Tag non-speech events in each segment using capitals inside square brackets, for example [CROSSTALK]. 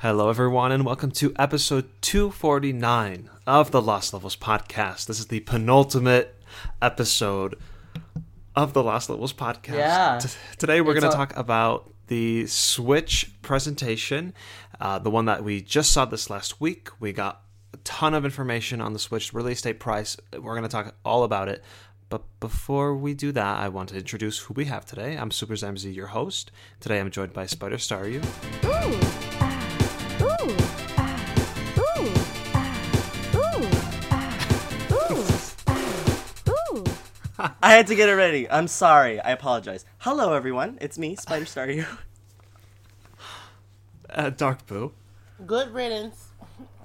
Hello, everyone, and welcome to episode 249 of the Lost Levels podcast. This is the penultimate episode of the Lost Levels podcast. Yeah. T- today, we're going to a- talk about the Switch presentation, uh, the one that we just saw this last week. We got a ton of information on the Switch release date price. We're going to talk all about it. But before we do that, I want to introduce who we have today. I'm Super Zamzy, your host. Today, I'm joined by Spider Star You. Ooh, [LAUGHS] I had to get it ready. I'm sorry. I apologize. Hello, everyone. It's me, Spider Star. You. Uh, Dark Boo. Good riddance. [LAUGHS]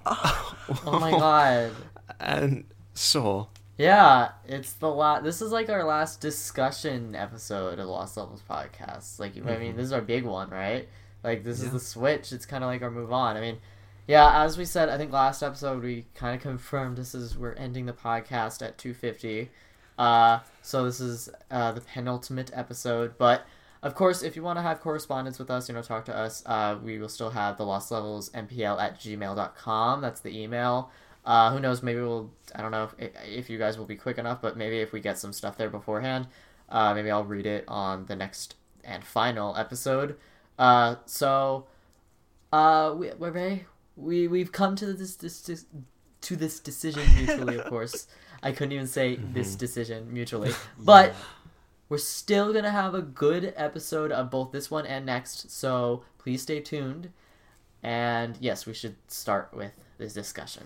Oh my god. and Soul. Yeah, it's the last. This is like our last discussion episode of Lost Levels podcast. Like, I mean, this is our big one, right? Like, this Yeah. is the switch. It's kind of like our move on. I mean, yeah, as we said, I think last episode we kind of confirmed this is we're ending the podcast at 250. Uh, so this is uh, the penultimate episode. But of course, if you want to have correspondence with us, you know, talk to us, uh, we will still have the Lost Levels MPL at gmail.com. That's the email. Uh, who knows? Maybe we'll. I don't know if, if you guys will be quick enough, but maybe if we get some stuff there beforehand, uh, maybe I'll read it on the next and final episode. Uh, so, uh, we, we're very we we've come to this, this, this to this decision mutually. of course, [LAUGHS] I couldn't even say this decision mutually, [LAUGHS] but we're still gonna have a good episode of both this one and next. So please stay tuned. And yes, we should start with this discussion.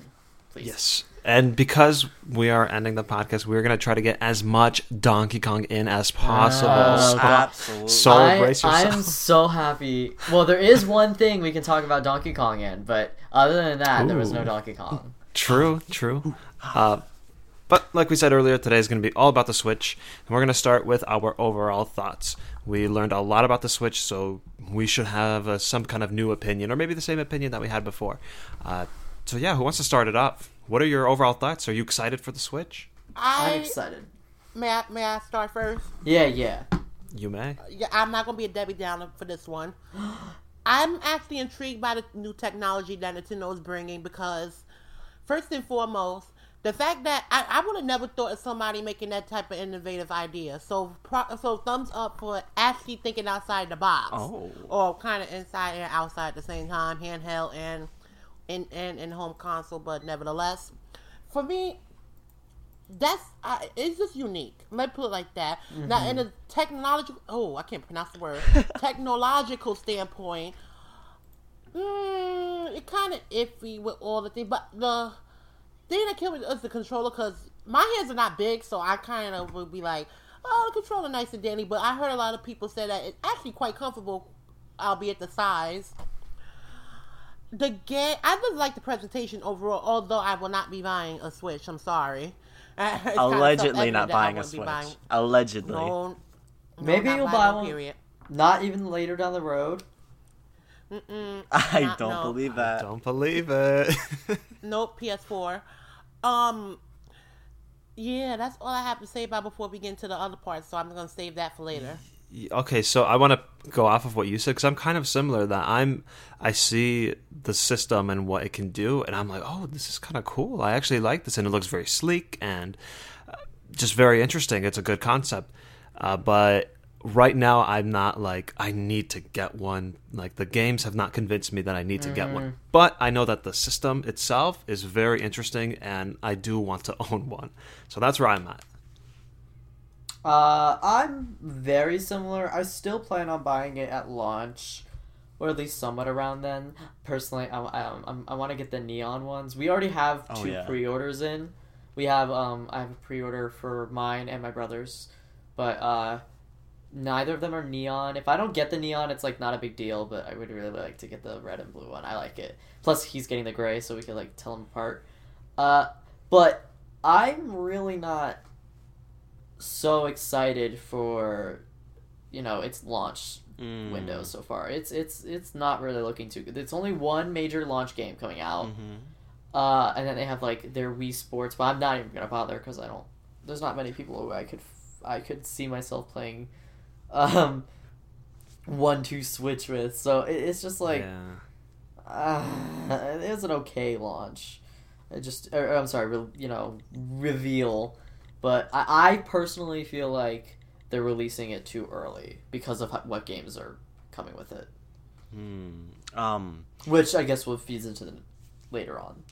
Please. Yes. And because we are ending the podcast, we're going to try to get as much Donkey Kong in as possible. Oh, So- Absolutely. So- I, brace I yourself. am so happy. Well, there is one thing we can talk about Donkey Kong in, but other than that, there was no Donkey Kong. True, true. Uh, but like we said earlier, today is going to be all about the Switch, and we're going to start with our overall thoughts. We learned a lot about the Switch, so we should have uh, some kind of new opinion, or maybe the same opinion that we had before. Uh, so yeah, who wants to start it off? What are your overall thoughts? Are you excited for the Switch? I'm excited. may I, may I start first? Yeah, yeah. You may. Yeah, I'm not gonna be a Debbie Downer for this one. [GASPS] I'm actually intrigued by the new technology that Nintendo is bringing because, first and foremost, the fact that I, I would have never thought of somebody making that type of innovative idea. So, pro, so thumbs up for actually thinking outside the box. Oh. Or kind of inside and outside at the same time, handheld and in and in home console. But nevertheless, for me, that's uh, it's just unique. Let me put it like that. Now, in a technological, oh, I can't pronounce the word. [LAUGHS] technological standpoint, mm, it kind of iffy with all the things. But the thing that killed me is the controller because my hands are not big, so I kind of would be like, oh, the controller nice and dandy. But I heard a lot of people say that it's actually quite comfortable, albeit the size. The game, I just like the presentation overall. Although I will not be buying a Switch. I'm sorry. [LAUGHS] Allegedly not buying a Switch. buying- Allegedly. No, no, Maybe you'll buy one. Period. Not even later down the road. Mm-mm, [LAUGHS] I not- don't no. believe that. Don't believe it. [LAUGHS] Nope, PS4. Um, yeah, that's all I have to say about before we get into the other part. So I'm gonna save that for later. okay so i want to go off of what you said because i'm kind of similar that i'm i see the system and what it can do and i'm like oh this is kind of cool i actually like this and it looks very sleek and uh, just very interesting it's a good concept uh, but right now i'm not like i need to get one like the games have not convinced me that i need to get one but i know that the system itself is very interesting and i do want to [LAUGHS] own one so that's where i'm at Uh, I'm very similar. I still plan on buying it at launch, or at least somewhat around then. Personally, I, I, I'm- want to get the neon ones. We already have Oh, two yeah. pre-orders in. We have um, I have a pre-order for mine and my brother's, but uh, neither of them are neon. If I don't get the neon, it's like not a big deal. But I would really like to get the red and blue one. I like it. Plus, he's getting the gray, so we could like tell them apart. Uh, but I'm really not so excited for you know its launch Mm. window so far. It's it's it's not really looking too good. It's only one major launch game coming out, Mhm. uh, and then they have like their Wii Sports, but I'm not even gonna bother because I don't. There's not many people who I could I could see myself playing, um, one two switch with. So it, it's just like yeah uh, [SIGHS] it was an okay launch. It just, or, I'm sorry, re- you know, reveal. But I, I personally feel like they're releasing it too early because of what games are coming with it, Hmm. Um. which I guess will feeds into the later on.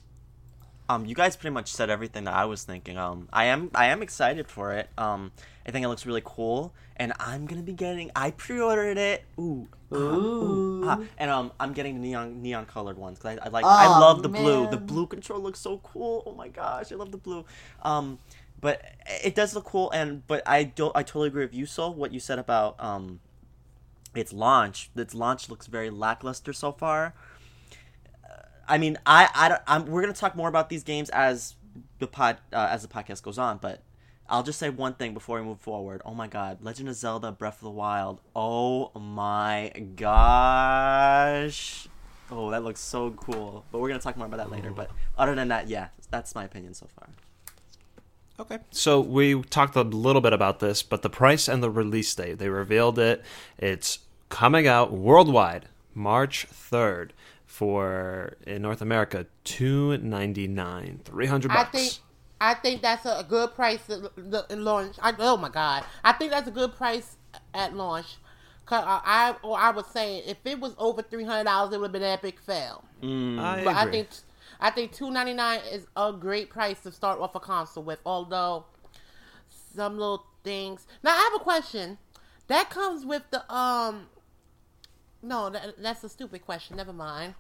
Um, you guys pretty much said everything that I was thinking. Um, I am I am excited for it. Um, I think it looks really cool, and I'm gonna be getting. I pre-ordered it. Ooh, ah, Ooh. ah. and um, I'm getting the neon neon colored ones because I, I like. I love the blue. The blue control looks so cool. Oh my gosh, I love the blue. Um, but it does look cool, and but I don't. I totally agree with you, Sol. What you said about um, its launch. Its launch looks very lackluster so far. I mean, I, I don't, I'm, we're gonna talk more about these games as the pod uh, as the podcast goes on, but I'll just say one thing before we move forward. Oh my God, Legend of Zelda: Breath of the Wild. Oh my gosh. Oh, that looks so cool. But we're gonna talk more about that later. But other than that, yeah, that's my opinion so far. Okay. So we talked a little bit about this, but the price and the release date, they revealed it. It's coming out worldwide March 3rd for in North America 299 300 bucks. I think I think that's a good price at l- l- launch. I, oh my god, I think that's a good price at launch. Cause I, I or I was saying if it was over three hundred dollars, it would have been an epic fail. I But I think I think two ninety nine is a great price to start off a console with. Although some little things. Now I have a question. That comes with the um. No, that, that's a stupid question. Never mind.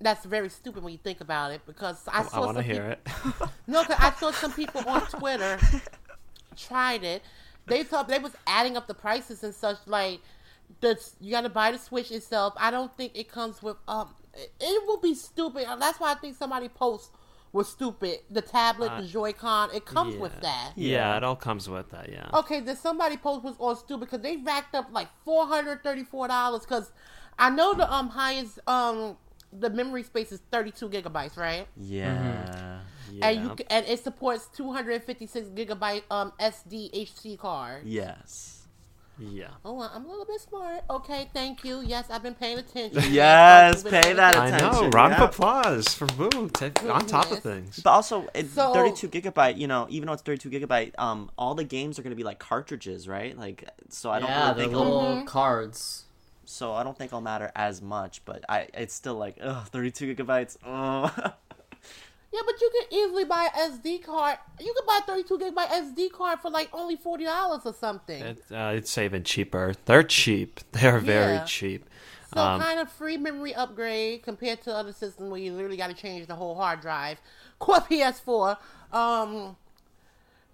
That's very stupid when you think about it because I I saw want to some hear peop- it. [LAUGHS] no, cause I saw some people on Twitter [LAUGHS] tried it. They thought they was adding up the prices and such. Like, the you got to buy the Switch itself. I don't think it comes with um. It, it will be stupid. That's why I think somebody post was stupid. The tablet, Uh, the Joy-Con, it comes with that. Yeah, it all comes with that, yeah. Okay, then somebody post was on stupid because they racked up like four hundred thirty four dollars. Because I know the um highest um the memory space is thirty two gigabytes, right? Yeah. yeah. and you and it supports 256 gigabyte um SD HC card. Yes. Yeah. Oh, I'm a little bit smart. Okay, thank you. Yes, I've been paying attention. Yes, I've pay that attention. I know. Round yeah. of applause for Boo. Take, on top of things. But also, it, So- 32 gigabyte. You know, even though it's 32 gigabyte, um, all the games are gonna be like cartridges, right? Like, so I don't yeah, really think. little It'll, Mhm. cards. so I don't think it'll matter as much. But I, it's still like, ugh, 32 gigabytes. Oh. [LAUGHS] Yeah, but you can easily buy an SD card. You can buy a 32 gigabyte SD card for like only forty dollars or something. It, uh, it's even cheaper. They're cheap. [LAUGHS] They're very Yeah. cheap. So Um, kind of free memory upgrade compared to other systems where you literally got to change the whole hard drive. Core PS4. Um,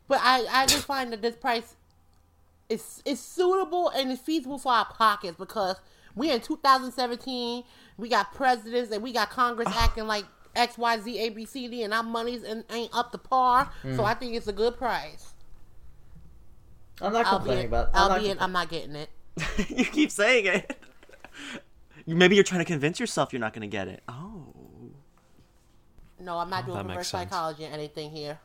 but I I just [LAUGHS] find that this price is is suitable and it's feasible for our pockets because we're in 2017. We got presidents and we got Congress acting like X Y Z A B C D and our money's in, ain't up to par. So I think it's a good price. I'm not complaining Albeit, about. I'm not albeit I'm not getting it. [LAUGHS] you keep saying it. Maybe you're trying to convince yourself you're not gonna get it. Oh. No, I'm not Oh, doing that makes reverse psychology or anything here.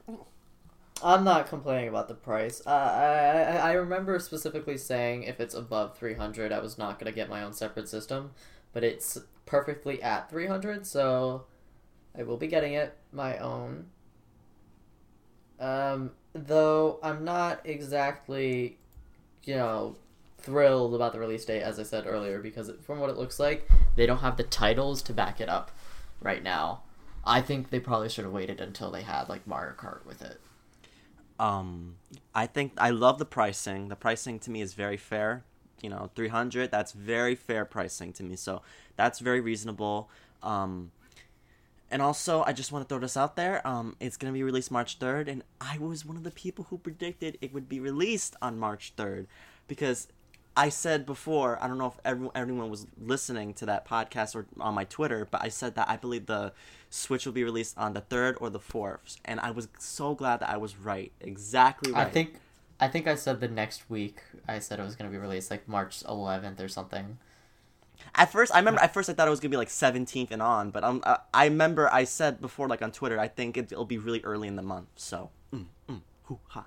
I'm not complaining about the price. Uh, I, I I remember specifically saying if it's above 300, I was not gonna get my own separate system, but it's perfectly at 300, so I will be getting it my own. Um, though I'm not exactly, you know, thrilled about the release date, as I said earlier, because from what it looks like, they don't have the titles to back it up right now. I think they probably should have waited until they had like Mario Kart with it. Um, I think I love the pricing. The pricing to me is very fair. You know, 300, that's very fair pricing to me. So that's very reasonable. Um, and also, I just want to throw this out there. Um, it's going to be released March 3rd, and I was one of the people who predicted it would be released on March 3rd because I said before, I don't know if everyone, everyone was listening to that podcast or on my Twitter, but I said that I believe the Switch will be released on the 3rd or the 4th, and I was so glad that I was right. Exactly right. I think I think I said the next week. I said it was going to be released like March 11th or something. At first, I remember. At first, I thought it was gonna be like seventeenth and on, but um, uh, I remember I said before, like on Twitter, I think it, it'll be really early in the month. So, mm, mm, hoo, ha.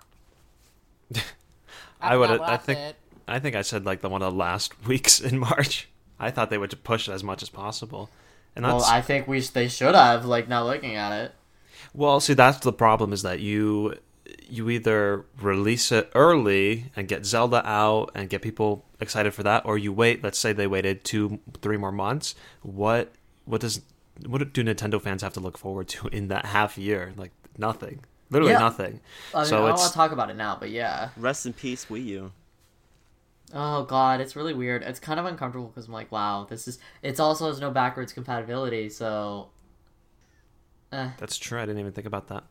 I would. I think. said. I think I said like the one of the last [LAUGHS] weeks in March. I thought they would push it as much as possible, and that's Well, I think we they should have like now looking at it. Well, see, that's the problem is that you you either release it early and get Zelda out and get people excited for that, or you wait. Let's say they waited two, three more months. What what does what do Nintendo fans have to look forward to in that half year? Like nothing, literally Yeah. nothing. I mean, So I don't it's- want to talk about it now, but yeah. Rest in peace, Wii U. Oh god, it's really weird. It's kind of uncomfortable because I'm like, wow, this is. It's also has no backwards compatibility, so. Eh. That's true. I didn't even think about that.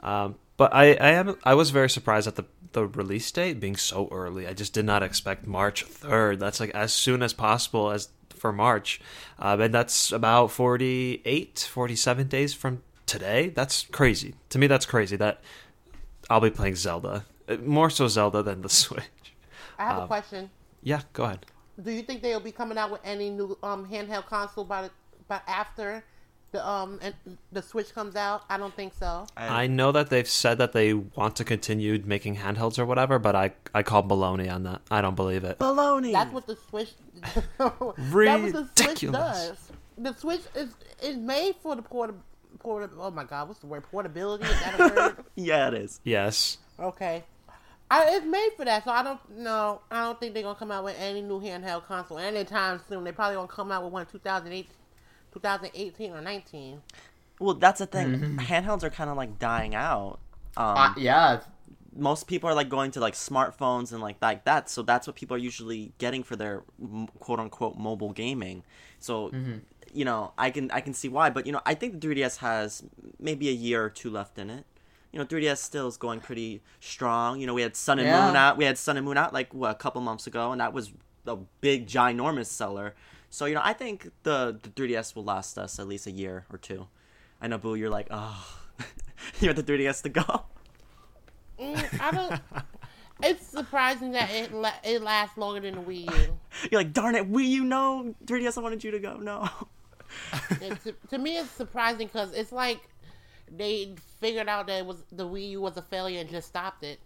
Um, but I, I am I was very surprised at the the release date being so early. I just did not expect March third. That's like as soon as possible as for March, uh, and that's about 48, 47 days from today. That's crazy to me. That's crazy that I'll be playing Zelda Uh, more so Zelda than the [LAUGHS] Switch. I have Um, a question. Yeah, go ahead. Do you think they'll be coming out with any new um handheld console by the by after the um and the Switch comes out? I don't think so. I know that they've said that they want to continue making handhelds or whatever, but I I call baloney on that. I don't believe it. baloney. That's what the Switch. [LAUGHS] That's what the Switch Ridiculous. does. The Switch is is made for the porta porta. Oh my God, what's the word? Portability. Is that a word? [LAUGHS] yeah, it is. Yes. okay. I, it's made for that, so I don't know. I don't think they're gonna come out with any new handheld console anytime soon. They probably gonna come out with one 2008, 2018 or 19. Well, that's the thing. Handhelds are kind of like dying out. Um, Uh, yeah, most people are like going to like smartphones and like like that so that's what people are usually getting for their quote unquote mobile gaming so you know i can i can see why but you know i think the 3ds has maybe a year or two left in it you know 3ds still is going pretty strong you know we had sun and Yeah. moon out we had sun and moon out like what a couple months ago and that was a big ginormous seller so you know i think the the 3ds will last us at least a year or two i know boo you're like oh you want the 3ds to go Mm, I don't. [LAUGHS] it's surprising that it la- it lasts longer than the Wii U. [LAUGHS] You're like, darn it, Wii U, no. 3DS, I wanted you to go, no. [LAUGHS] To, to me, it's surprising because it's like they figured out that it was the Wii U was a failure and just stopped it.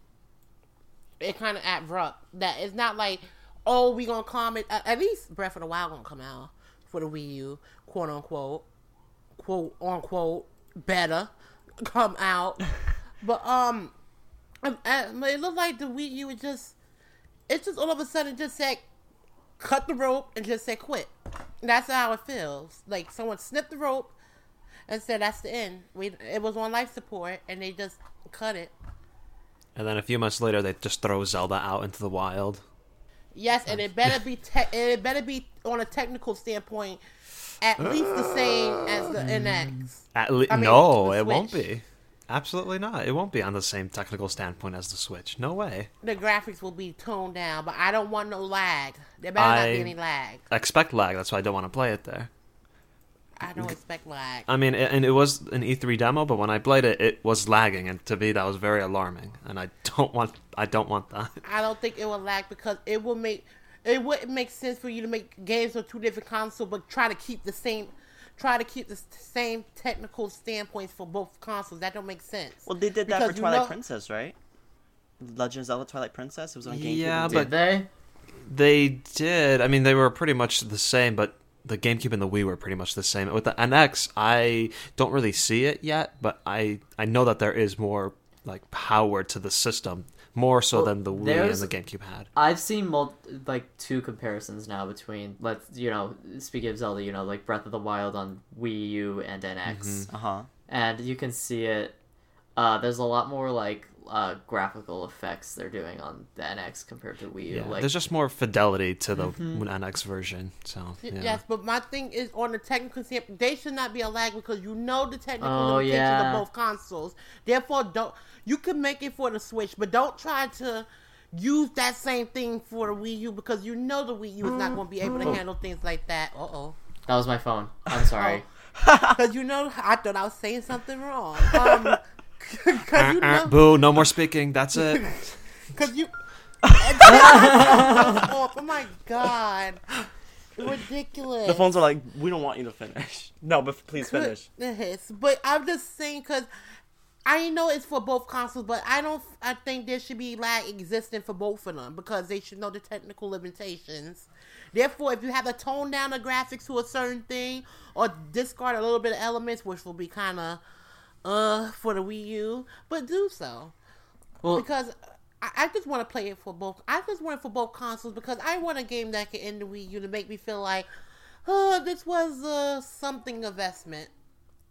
It kind of abrupt. That it's not like, oh, we gonna calm it. At, at least Breath of the Wild gonna come out for the Wii U, quote unquote, quote unquote, better [LAUGHS] come out. [LAUGHS] but um, um, uh, it looked like the Wii U was just, it just all of a sudden just said, cut the rope and just said quit. That's how it feels. Like someone snipped the rope and said that's the end. We it was on life support and they just cut it. And then a few months later, they just throw Zelda out into the wild. Yes, and it better be te- it better be on a technical standpoint at least the same as the mm. NX. At le- I mean, no, the it won't be. Absolutely not. It won't be on the same technical standpoint as the Switch. No way. The graphics will be toned down, but I don't want no lag. There better not be any lag. Expect lag. That's why I don't want to play it there. I don't expect lag. I mean, it, and it was an E3 demo, but when I played it, it was lagging, and to me, that was very alarming. And I [LAUGHS] don't want, I don't want that. I don't think it will lag because it will make it wouldn't make sense for you to make games on two different consoles, but try to keep the same, try to keep the same technical standpoints for both consoles. That don't make sense. Well, they did that Because for you Twilight know- Princess, right? Legend of Zelda Twilight Princess? It was on GameCube. Yeah, but- did they? They did. I mean, they were pretty much the same, but the GameCube and the Wii were pretty much the same. With the NX, I don't really see it yet, but I I know that there is more like power to the system, more so Well, than the Wii and the GameCube had. I've seen mul- like two comparisons now between let's you know speaking of Zelda, you know like Breath of the Wild on Wii U and NX, Uh huh. and you can see it. Uh, there's a lot more like uh, graphical effects they're doing on the NX compared to Wii U. Yeah, like there's just more fidelity to the Mm-hmm. NX version. So yeah. Yes, but my thing is on the technical standpoint, they should not be a lag because you know the technical Oh, limitations yeah. of both consoles. Therefore, don't you can make it for the Switch, but don't try to use that same thing for the Wii U because you know the Wii U is not going to be able to handle things like that. Uh oh. that was my phone. I'm sorry. [LAUGHS] Because you know, I thought I was saying something wrong. Um, [LAUGHS] because you Uh, uh, boo! No more speaking. That's it. [LAUGHS] because you. [LAUGHS] oh my god, ridiculous. The phones are like, we don't want you to finish. No, but please finish. Goodness. But I'm just saying because I know it's for both consoles, but I don't. I think there should be lag existing for both of them because they should know the technical limitations. Therefore, if you have to tone down the graphics to a certain thing or discard a little bit of elements, which will be kind of uh for the Wii U, but do so Well, because I, I just want to play it for both. I just want it for both consoles because I want a game that can end the Wii U to make me feel like, oh, this was uh, something investment.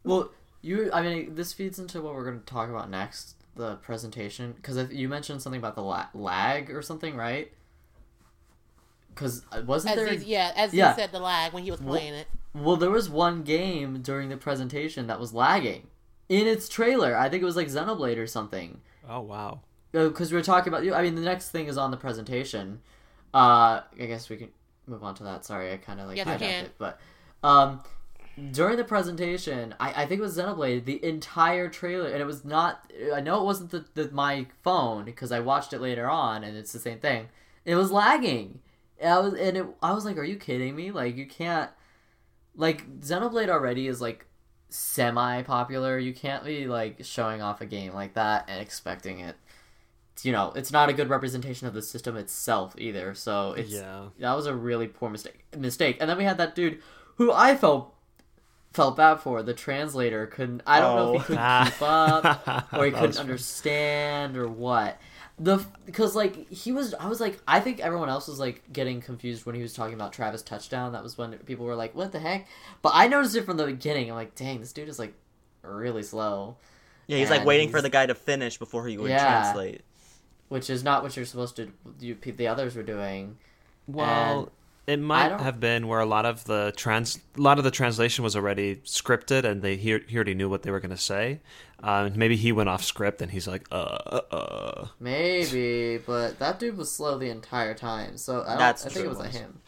Well, you. I mean, this feeds into what we're going to talk about next, the presentation. Because you mentioned something about the la- lag or something, right? Because wasn't As there? he, yeah, as yeah. he said, the lag when he was playing it. Well, there was one game during the presentation that was lagging in its trailer. I think it was like Xenoblade or something. Oh wow. Because we were talking about. I mean, the next thing is on the presentation. Uh, I guess we can move on to that. Sorry, I kind of like Yes, you hijacked can. it, but um, during the presentation, I, I think it was Xenoblade. The entire trailer, and it was not. I know it wasn't the, the my phone because I watched it later on, and it's the same thing. It was lagging. And I was, and it, I was like, "Are you kidding me? Like, you can't." Like Xenoblade already is like semi popular. You can't be like showing off a game like that and expecting it. You know, it's not a good representation of the system itself either. So it's Yeah. that was a really poor mistake. Mistake. And then we had that dude who I felt felt bad for. The translator couldn't. I don't know if he Oh. couldn't keep up [LAUGHS] or he couldn't understand or what. The because like he was, I was like, I think everyone else was like getting confused when he was talking about Travis touchdown. That was when people were like, "What the heck?" But I noticed it from the beginning. I'm like, "Dang, this dude is like really slow," Yeah, he's like And waiting for the guy to finish before he would Yeah. translate. which is not what you're supposed to. You, the others were doing. Well, it might have been where a lot of the trans, a lot of the translation was already scripted, and they he, he already knew what they were going to say. Um, maybe he went off script, and he's like, uh, uh, uh. Maybe, but that dude was slow the entire time. So I, don't, That's I think it true. was like him.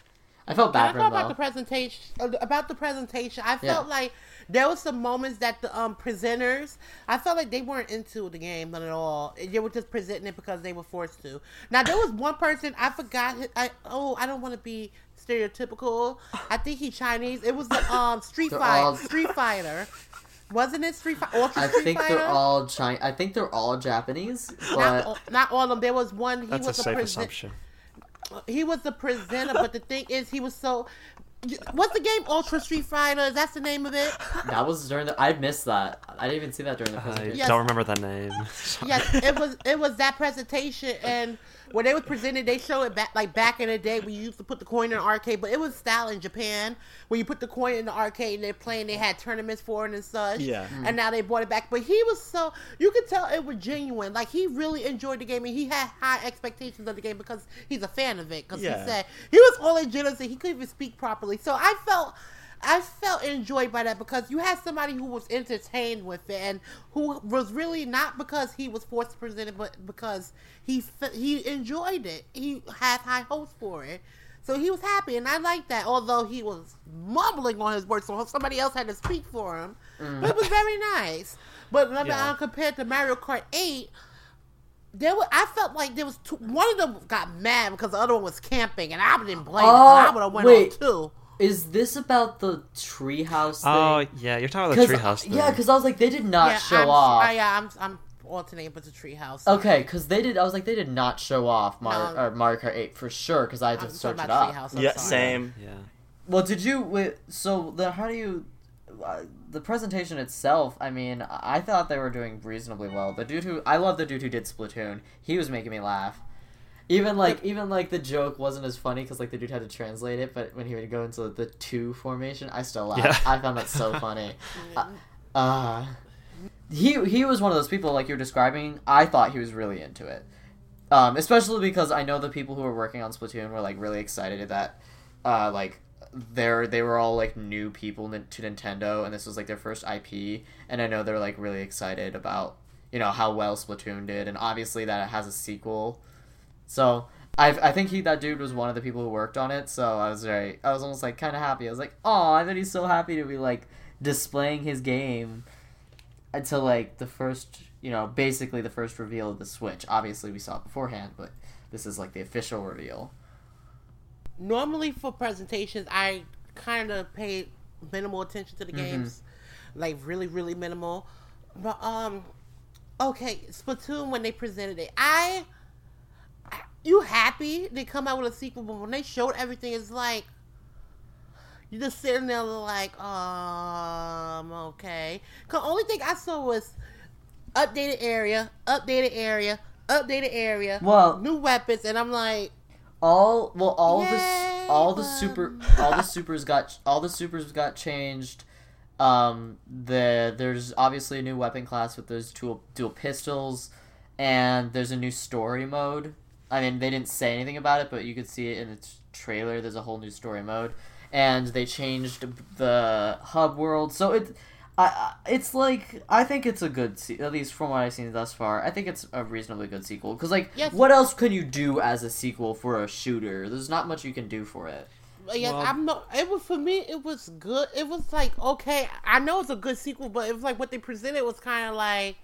I felt And I bad for thought him about the presentation. uh, About the presentation, I Yeah. felt like there was some moments that the um presenters, I felt like they weren't into the game at all. They were just presenting it because they were forced to. Now there was one person I forgot. I oh I don't want to be stereotypical. I think he Chinese. It was the [LAUGHS] um Street They're all- Street Fighter. Wasn't it Street Fighter? Ultra I Street think Fighter? they're all China. I think they're all Japanese, Not, but all- not all of them. There was one. He That's a was safe present- assumption. he was the presenter, but the thing is, he was so. What's the game? Ultra Street Fighter. That's the name of it. that was during the. I missed that. I didn't even see that during the I presentation. Yes. don't remember that name. [LAUGHS] Yes, it was. It was that presentation, and when they was presented, they show it back like back in the day when you used to put the coin in the arcade. But it was style in Japan where you put the coin in the arcade and they're playing. They had tournaments for it and such. Yeah. And mm. now they brought it back. But he was so you could tell it was genuine. Like he really enjoyed the game and he had high expectations of the game because he's a fan of it. Because Yeah. he said he was all in jealousy. He couldn't even speak properly. So I felt. I felt enjoyed by that because you had somebody who was entertained with it and who was really not because he was forced to present it, but because he he enjoyed it. He had high hopes for it, so he was happy, and I liked that. Although he was mumbling on his words, so somebody else had to speak for him, mm. but it was very nice. But Yeah. I compared to Mario Kart Eight. There were, I felt like there was two, one of them got mad because the other one was camping, and I didn't blame him. 'cause I oh, would have went wait. on too. Is this about the treehouse thing? Oh yeah, you're talking about the treehouse thing. Yeah, because I was like, they did not yeah, show I'm, off. I, yeah, I'm I'm alternating, but the treehouse. Okay, because they did. I was like, they did not show off Mario, No. or Mario Kart Eight for sure. Because I had to I'm search it about up. treehouse. Yeah, sorry. same. yeah. Well, did you? Wait, so then, how do you? Uh, the presentation itself. I mean, I thought they were doing reasonably well. The dude who I love the dude who did Splatoon. He was making me laugh. Even like even like the joke wasn't as funny because like the dude had to translate it, but when he would go into the two formation, I still laughed. Yeah. I found that so [LAUGHS] funny. Uh, uh, he he was one of those people like you're describing. I thought he was really into it, um, especially because I know the people who were working on Splatoon were like really excited that, uh, like they're they were all like new people to Nintendo, and this was like their first IP, and I know they're like really excited about you know how well Splatoon did, and obviously that it has a sequel. So I I think he that dude was one of the people who worked on it. So I was very I was almost like kind of happy. I was like, oh, I bet he's so happy to be like displaying his game until like the first you know basically the first reveal of the Switch. Obviously we saw it beforehand, but this is like the official reveal. normally for presentations, I kind of pay minimal attention to the games, like really, really minimal. But um, okay, Splatoon when they presented it, I, you happy they come out with a sequel, but when they showed everything, it's like you just sitting there like, um, okay. The only thing I saw was updated area, updated area, updated area, Well- new weapons, and I'm like, all well all the all the super [LAUGHS] all the supers got all the supers got changed um the there's obviously a new weapon class with those dual dual pistols and there's a new story mode i mean they didn't say anything about it but you could see it in the t- trailer there's a whole new story mode and they changed the hub world so it I, I- it's like I think it's a good se- at least from what I've seen thus far. I think it's a reasonably good sequel because like Yes. what else can you do as a sequel for a shooter? There's not much you can do for it. Yes, Well- I'm not. It was for me. It was good. It was like okay. I know it's a good sequel, but it was like what they presented was kind of like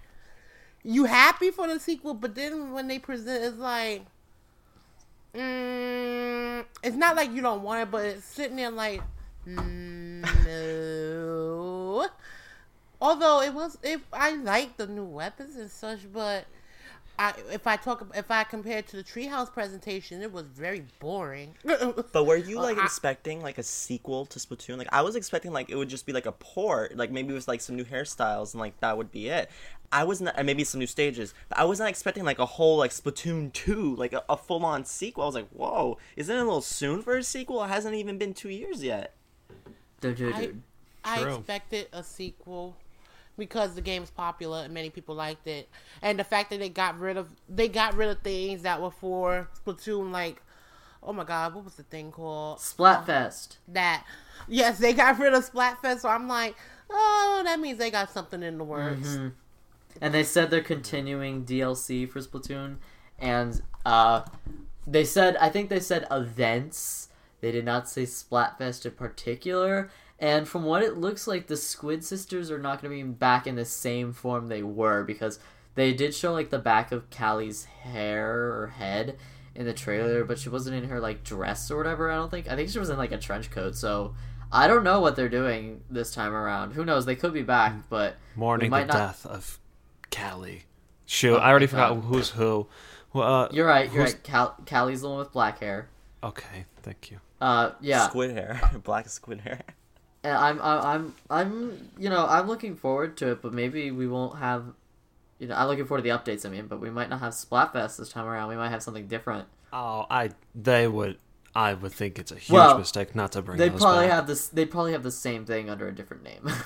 you happy for the sequel, but then when they present, it's like mm, it's not like you don't want it, but it's sitting there like no. Although it was, if I like the new weapons and such, but. I, if I talk, if I compare it to the Treehouse presentation, it was very boring. [LAUGHS] But were you Well, like I- expecting like a sequel to Splatoon? Like I was expecting like it would just be like a port, like maybe with like some new hairstyles and like that would be it. I wasn't, and maybe some new stages. But I was not expecting like a whole like Splatoon two, like a, a full on sequel. I was like, whoa, isn't it a little soon for a sequel? It hasn't even been two years yet. Dude, dude, I. I expected a sequel because the game's popular and many people liked it, and the fact that they got rid of they got rid of things that were for Splatoon, like oh my god, what was the thing called? Splatfest. That yes, they got rid of Splatfest. So I'm like, oh, that means they got something in the works. Mhm. And they said they're continuing DLC for Splatoon, and uh, they said I think they said events. They did not say Splatfest in particular. And from what it looks like, the Squid Sisters are not going to be back in the same form they were because they did show like the back of Callie's hair or head in the trailer, but she wasn't in her like dress or whatever. I don't think. I think she was in like a trench coat. So I don't know what they're doing this time around. Who knows? They could be back, but Mourning the might not- death of Callie. Shoot, I already forgot God. who's who. Well, uh, You're right. You're who's- right. Cal- Callie's the one with black hair. Okay, thank you. Uh, yeah. Squid hair, [LAUGHS] black squid hair. And I'm, I'm, I'm, I'm, you know, I'm looking forward to it, but maybe we won't have, you know, I'm looking forward to the updates. I mean, but we might not have Splatfest this time around. We might have something different. Oh, I they would. I would think it's a huge Well, mistake not to bring They probably back. have this. They probably have the same thing under a different name. [LAUGHS]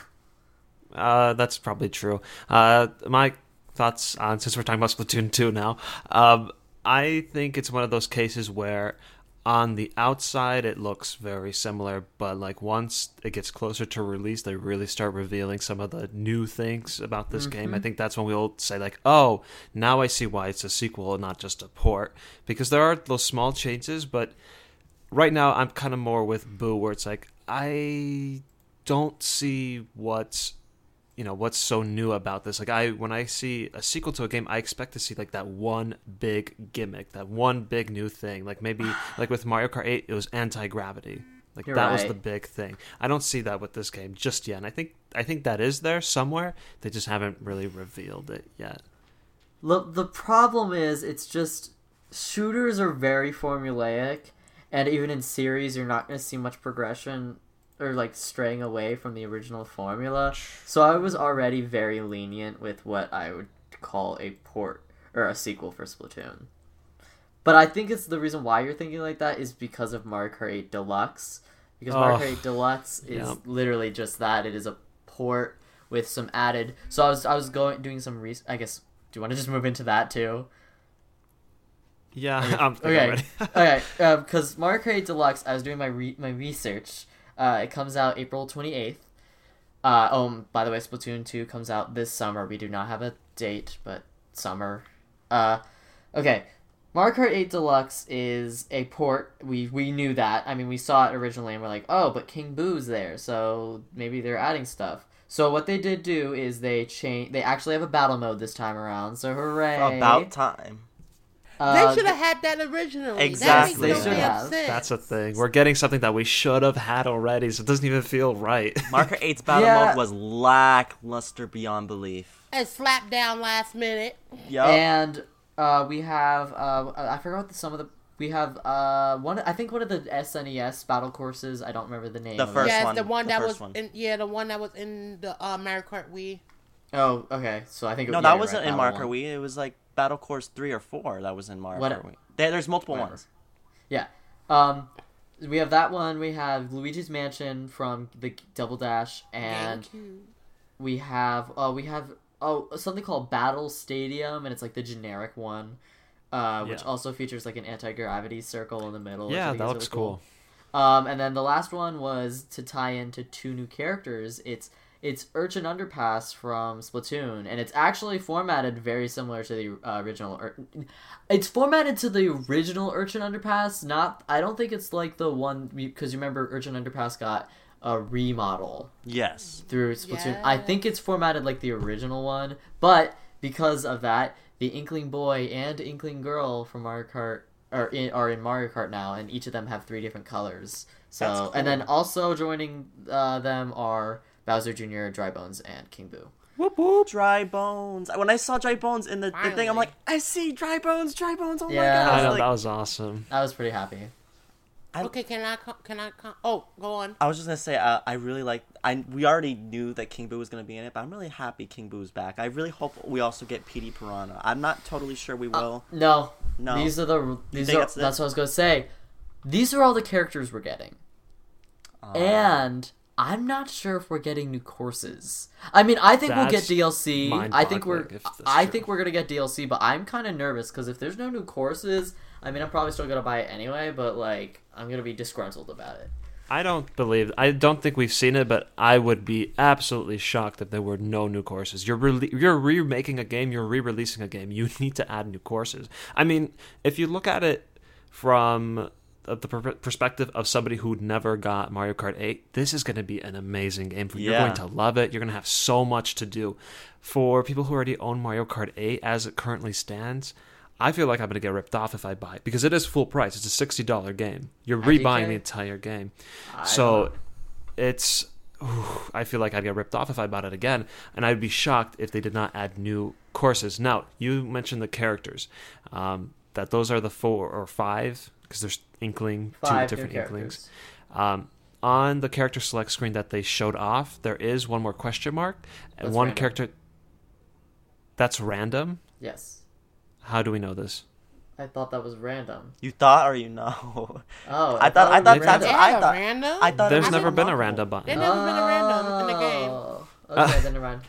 Uh, that's probably true. Uh, my thoughts on since we're talking about Splatoon two now. Um, I think it's one of those cases where on the outside it looks very similar, but like once it gets closer to release, they really start revealing some of the new things about this game. I mm-hmm. think that's when we'll say like, "Oh, now I see why it's a sequel and not just a port." Because there are those small changes, but right now I'm kind of more with Boo, where it's like I don't see what's you know what's so new about this? Like i when i see a sequel to a game i expect to see like that one big gimmick that one big new thing. Like maybe [SIGHS] like with mario kart 8 it was anti-gravity. Like You're that was the big thing. I don't see that with this game just yet and i think i think that is there somewhere. They just haven't really revealed it yet. Look, the problem is, it's just shooters are very formulaic, and even in series, you're not going to see much progression or like straying away from the original formula. So I was already very lenient with what I would call a port or a sequel for Splatoon. But I think it's the reason why you're thinking like that is because of Mario Kart 8 Deluxe. Because Mario Oh, Kart 8 Deluxe is yeah. literally just that. It is a port with some added. So I was I was going doing some re- I guess. Do you want to just move into that too? yeah [LAUGHS] i'm, I'm Okay. ready. [LAUGHS] okay. Um, because Mario Kart 8 Deluxe, I was doing my re- my research. Uh, it comes out April twenty eighth. Uh, oh, by the way, Splatoon 2 comes out this summer. We do not have a date, but summer. Uh, okay. Mario Kart 8 Deluxe is a port. We we knew that. I mean, we saw it originally and we're like, oh, but King Boo's there, so maybe they're adding stuff. So what they did do is they change. They actually have a battle mode this time around. So hooray! About time. Uh, they should have had that originally. Exactly. That makes They should have. sense. That's a thing. We're getting something that we should have had already, so it doesn't even feel right. [LAUGHS] Mario Kart 8's battle Yeah. mode was lackluster beyond belief. and slapped down last minute. Yup. And uh, we have uh, I forgot what the, some of the we have uh one I think one of the SNES battle courses. I don't remember the name. The first yes, one, the one the that was one. in yeah, the one that was in the uh, Mario Kart Wii. Oh, okay. So I think it- no, yeah, that wasn't right, in battle Marker one. Wii. It was like Battle Course 3 or 4 that was in Mario Kart What- Wii. There, there's multiple Whatever. ones. Yeah. Um, we have that one. We have Luigi's Mansion from the Double Dash, and we have oh we have oh something called Battle Stadium, and it's like the generic one, uh, which Yeah. also features like an anti gravity circle in the middle. yeah, think that is looks really cool. Um, and then the last one was to tie into two new characters. It's it's Urchin Underpass from Splatoon, and it's actually formatted very similar to the uh, original. Ur- it's formatted to the original Urchin Underpass. Not, I don't think it's like the one because you remember Urchin Underpass got a remodel Yes. through Splatoon. I think it's formatted like the original one, but because of that, the Inkling Boy and Inkling Girl from Mario Kart are in, are in Mario Kart now, and each of them have three different colors. So, cool. and then also joining uh, them are Bowser Jr., Dry Bones, and King Boo. Whoop whoop. Dry Bones. When I saw Dry Bones in the, the thing, I'm like, I see Dry Bones, Dry Bones. Oh Yeah. my I god. know Like, that was awesome. I was pretty happy. I- Okay, can I co- can I oh go on. I was just gonna say, uh, I really like. I we already knew that King Boo was gonna be in it, but I'm really happy King Boo's back. I really hope we also get Petey Piranha. I'm not totally sure we will. No, No. these are the these are that's that's, what I was gonna say. These are all the characters we're getting. Uh, and I'm not sure if we're getting new courses. I mean, I think we'll get DLC. I think we're that's I true. think we're gonna get DLC, but I'm kind of nervous because if there's no new courses, I mean, I'm probably still gonna buy it anyway. But like, I'm gonna be disgruntled about it. I don't believe. I don't think we've seen it, but I would be absolutely shocked if there were no new courses. You're re- you're remaking a game. You're re-releasing a game. You need to add new courses. I mean, if you look at it from the per- perspective of somebody who never got Mario Kart 8, this is going to be an amazing game. For you. You're Yeah. going to love it. You're going to have so much to do. For people who already own Mario Kart 8 as it currently stands. I feel like I'm going to get ripped off if I buy it because it is full price. It's a sixty dollar game. You're rebuying the entire game. I So it's ooh, I feel like I'd get ripped off if I bought it again, and I'd be shocked if they did not add new courses. Now you mentioned the characters, um, that those are the four or five because there's Inkling, five two different Inklings. Um, on the character select screen that they showed off, there is one more question mark and That's one random. character. That's random. Yes, How do we know this? I thought that was random. You thought or you know? Oh, I thought- I it thought was that's- They random. I a thought- random. I thought it There's never been a random There button. never been a random in the game. Oh, Okay, then never mind.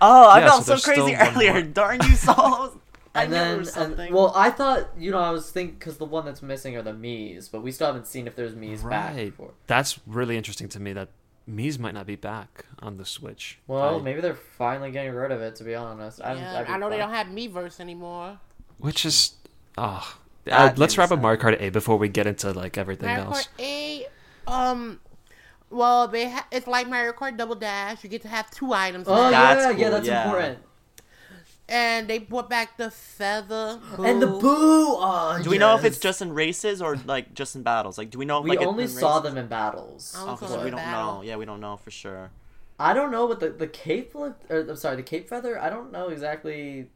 Oh, I Yeah, felt so so, crazy earlier. Darn you, Saul. [LAUGHS] I And knew there then, was and, well, I thought you know I was thinking because the one that's missing are the Mii's, but we still haven't seen if there's Mii's back. Right. Before. That's really interesting to me that Mii's might not be back on the Switch. Well, I- maybe they're finally getting rid of it. To be honest, I, Yeah, I'd be I know they don't have Miiverse anymore. which is oh uh, let's wrap up sad. Mario Kart 8 before we get into like everything Mario else. Kart 8, um, well, they ha- it's like Mario Kart Double Dash. You get to have two items, Oh now. That's yeah, cool, yeah, that's yeah. important. And they brought back the feather. And the boo. boo. Oh, do we know if it's just in races or like just in battles? Like, do we know? If, We like, it's only in saw races? them in battles. Oh, so so we don't battle. know. Yeah, we don't know for sure. I don't know what the the cape look. Or, I'm sorry, the cape feather. I don't know exactly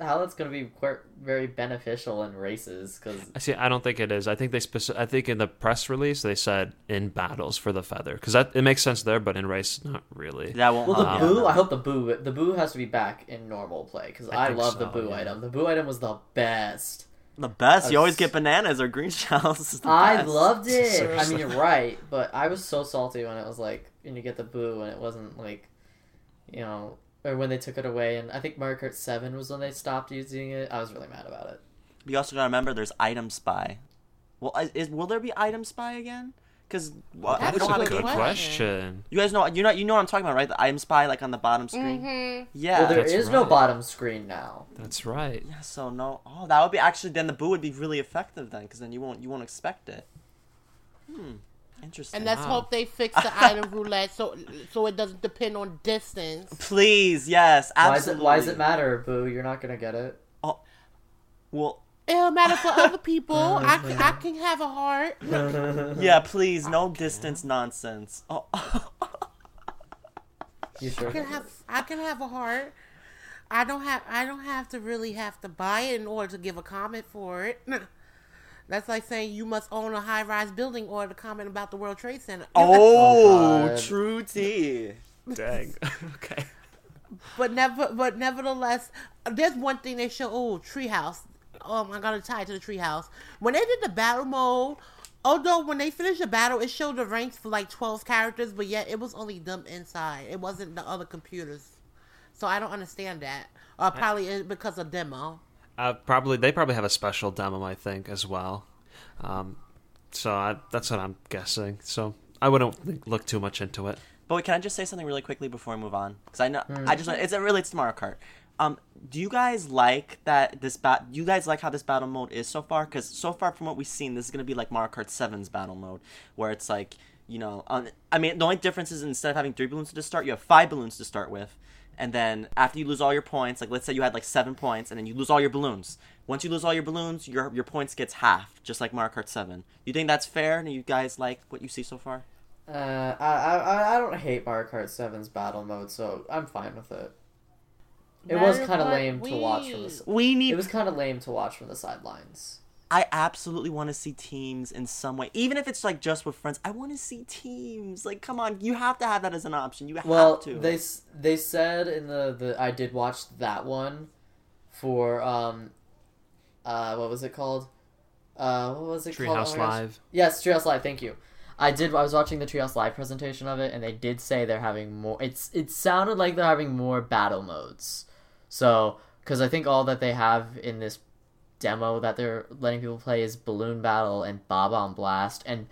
how that's going to be quite very beneficial in races because I see. I don't think it is. I think they speci- I think in the press release they said in battles for the feather because that it makes sense there, but in race not really. That won't. Well, the Um, boo. no. I hope the boo. The boo has to be back in normal play because I I, think love the boo yeah. item. The boo item was the best. The best. You always get bananas or green shells. [LAUGHS] I best. loved it. I mean, you're right, but I was so salty when it was like, and you get the boo, and it wasn't like, you know, or when they took it away. And I think Mario Kart Seven was when they stopped using it. I was really mad about it. You also gotta remember there's item spy. Well, is, is will there be item spy again? Because well, That's we don't a have a good game. question. question. You guys know you know you know what I'm talking about, right? The item spy like on the bottom screen. Mm-hmm. Yeah. well, there that's is no bottom screen now. That's right. Yeah, so no. Oh, that would be actually then the boo would be really effective then, because then you won't you won't expect it. Hmm. Interesting. And let's Wow. hope they fix the [LAUGHS] item roulette so so it doesn't depend on distance. Please, yes, Why is it? absolutely. Why does it matter, Boo? You're not gonna get it. Oh, Well, It don't matter for other [LAUGHS] people. Oh, I can, I can have a heart. [LAUGHS] Yeah, please, no distance nonsense. Oh, You sure? I can have I can have a heart. I don't have I don't have to really have to buy it in order to give a comment for it. That's like saying you must own a high rise building or to comment about the World Trade Center. Oh, oh, God. true tea. [LAUGHS] Dang. [LAUGHS] okay. But never, but nevertheless, there's one thing they show. Oh, treehouse. Oh, I'm gonna tie it to the treehouse. When they did the battle mode, although when they finished the battle, it showed the ranks for like 12 characters, but yet it was only them inside. It wasn't the other computers. So I don't understand that. Or probably it's because of demo. Uh, probably they probably have a special demo, I think, as well. Um, so I, that's what I'm guessing. So I wouldn't look too much into it. But wait, can I just say something really quickly before we move on? Because I know I just want it's it relates to Mario Kart. Um, do you guys like that this bat? You guys like how this battle mode is so far? Because so far from what we've seen, this is gonna be like Mario Kart 7's battle mode, where it's like you know, um, I mean, the only difference is instead of having three balloons to start, you have five balloons to start with, and then after you lose all your points, like let's say you had like seven points, and then you lose all your balloons. Once you lose all your balloons, your your points gets half, just like Mario Kart 7. You think that's fair? And you guys like what you see so far? Uh, I, I I don't hate Mario Kart 7's battle mode, so I'm fine with it. It was kind of Kart lame to watch from the. We need It was kind of lame to watch from the sidelines. I absolutely want to see teams in some way, even if it's like just with friends. I want to see teams. Like, come on, you have to have that as an option. You Well, have to. they s- they said in the, the I did watch that one for um uh what was it called? Uh what was it called? Treehouse my gosh. Live. Yes, Treehouse Live. Thank you. I did. I was watching the Treehouse Live presentation of it, and they did say they're having more. It's it sounded like they're having more battle modes. So, because I think all that they have in this demo that they're letting people play is Balloon Battle and Bob-omb Blast, and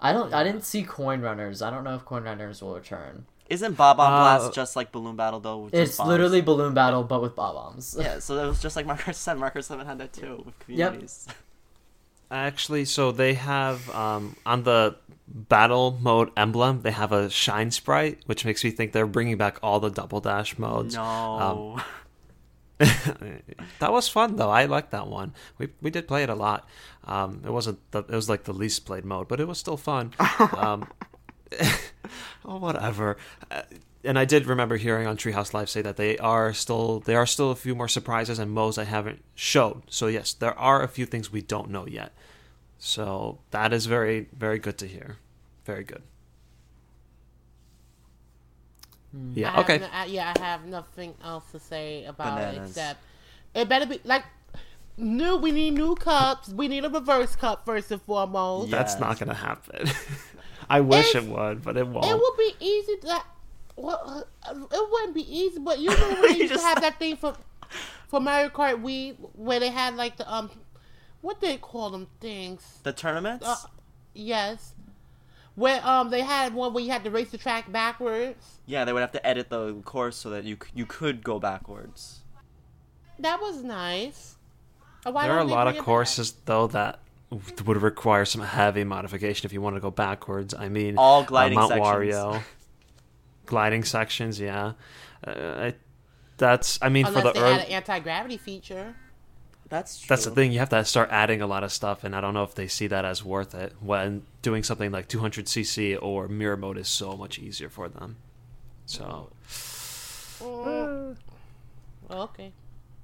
I don't. I didn't see Coin Runners. I don't know if Coin Runners will return. Isn't Bob on Uh, Blast just like Balloon Battle though? with just It's bombs? literally Balloon Battle, but with Bob-ombs. yeah. [LAUGHS] So it was just like Marker [LAUGHS] Seven. Marker Seven had that too with communities. Actually, so they have um, on the battle mode emblem, they have a shine sprite, which makes me think they're bringing back all the double dash modes. No. [LAUGHS] [LAUGHS] that was fun though. I liked that one. We we did play it a lot. Um, it wasn't the, it was like the least played mode, but it was still fun. um, [LAUGHS] oh, whatever. Uh, and I did remember hearing on Treehouse Live say that they are still there are still a few more surprises and modes I haven't showed. So yes, there are a few things we don't know yet. So that is very very good to hear. Very good. I Yeah. have Okay. no- I- yeah, I have nothing else to say about it except it better be like new. We need new cups. We need a reverse cup first and foremost. Yeah. That's not gonna happen. [LAUGHS] I wish If- it would, but it won't. It would be easy to. Well, uh, it wouldn't be easy, but you know when [LAUGHS] they You used to have that thing for for Mario Kart Wii where they had like the um, what they call them things? the tournaments. Uh, yes, where um they had one where you had to race the track backwards. yeah, they would have to edit the course so that you you could go backwards. That was nice. Uh, Why there are a lot of courses back? though that would require some heavy modification if you want to go backwards. I mean, All uh, gliding Mount sections. Wario, [LAUGHS] gliding sections. Yeah, uh, I, that's. I mean, Unless for the they early, had an anti gravity feature. That's true. that's the thing. You have to start adding a lot of stuff, and I don't know if they see that as worth it when doing something like 200cc or mirror mode is so much easier for them. So, Mm. Okay.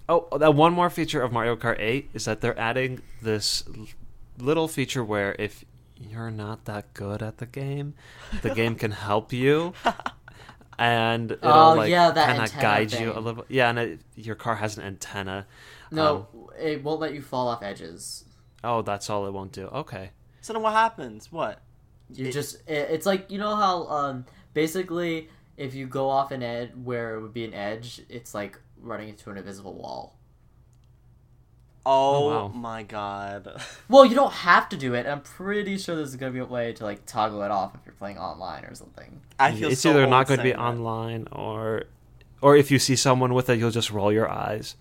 Oh, that one more feature of Mario Kart 8 is that they're adding this little feature where if you're not that good at the game, the [LAUGHS] game can help you. And it'll Oh, like yeah, that kind of antenna guide you a little. Yeah, and it, your car has an antenna. No, Um, it won't let you fall off edges. oh, that's all it won't do. Okay. So then what happens? What? You It- just it, it's like you know how um basically if you go off an edge where it would be an edge, it's like running into an invisible wall. Oh, wow. my god. [LAUGHS] Well, you don't have to do it. I'm pretty sure there's gonna be a way to like toggle it off if you're playing online or something. I feel it's so either not going to be that. online or or if you see someone with it, you'll just roll your eyes.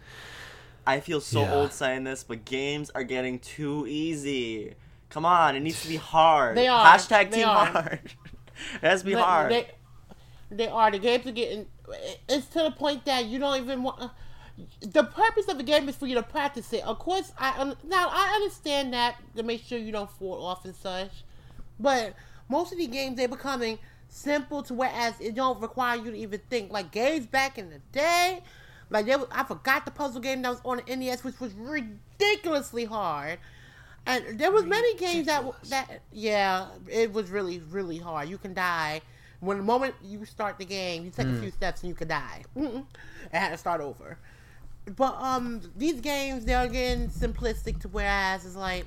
I feel so Yeah. old saying this, but games are getting too easy. Come on, it needs to be [SIGHS] hard. They are. Hashtag They team are. hard. [LAUGHS] it has to be But hard. They, they are. The games are getting. It's to the point that you don't even want. the purpose of the game is for you to practice it. Of course, I now I understand that to make sure you don't fall off and such, but most of the games they're becoming simple to whereas it don't require you to even think. Like games back in the day, like was, I forgot the puzzle game that was on the NES, which was ridiculously hard. And there was many games that that yeah, it was really really hard. You can die when the moment you start the game. You take a few steps and you can die. Mm-mm. It had to start over. But um, these games they're getting simplistic to whereas it's like,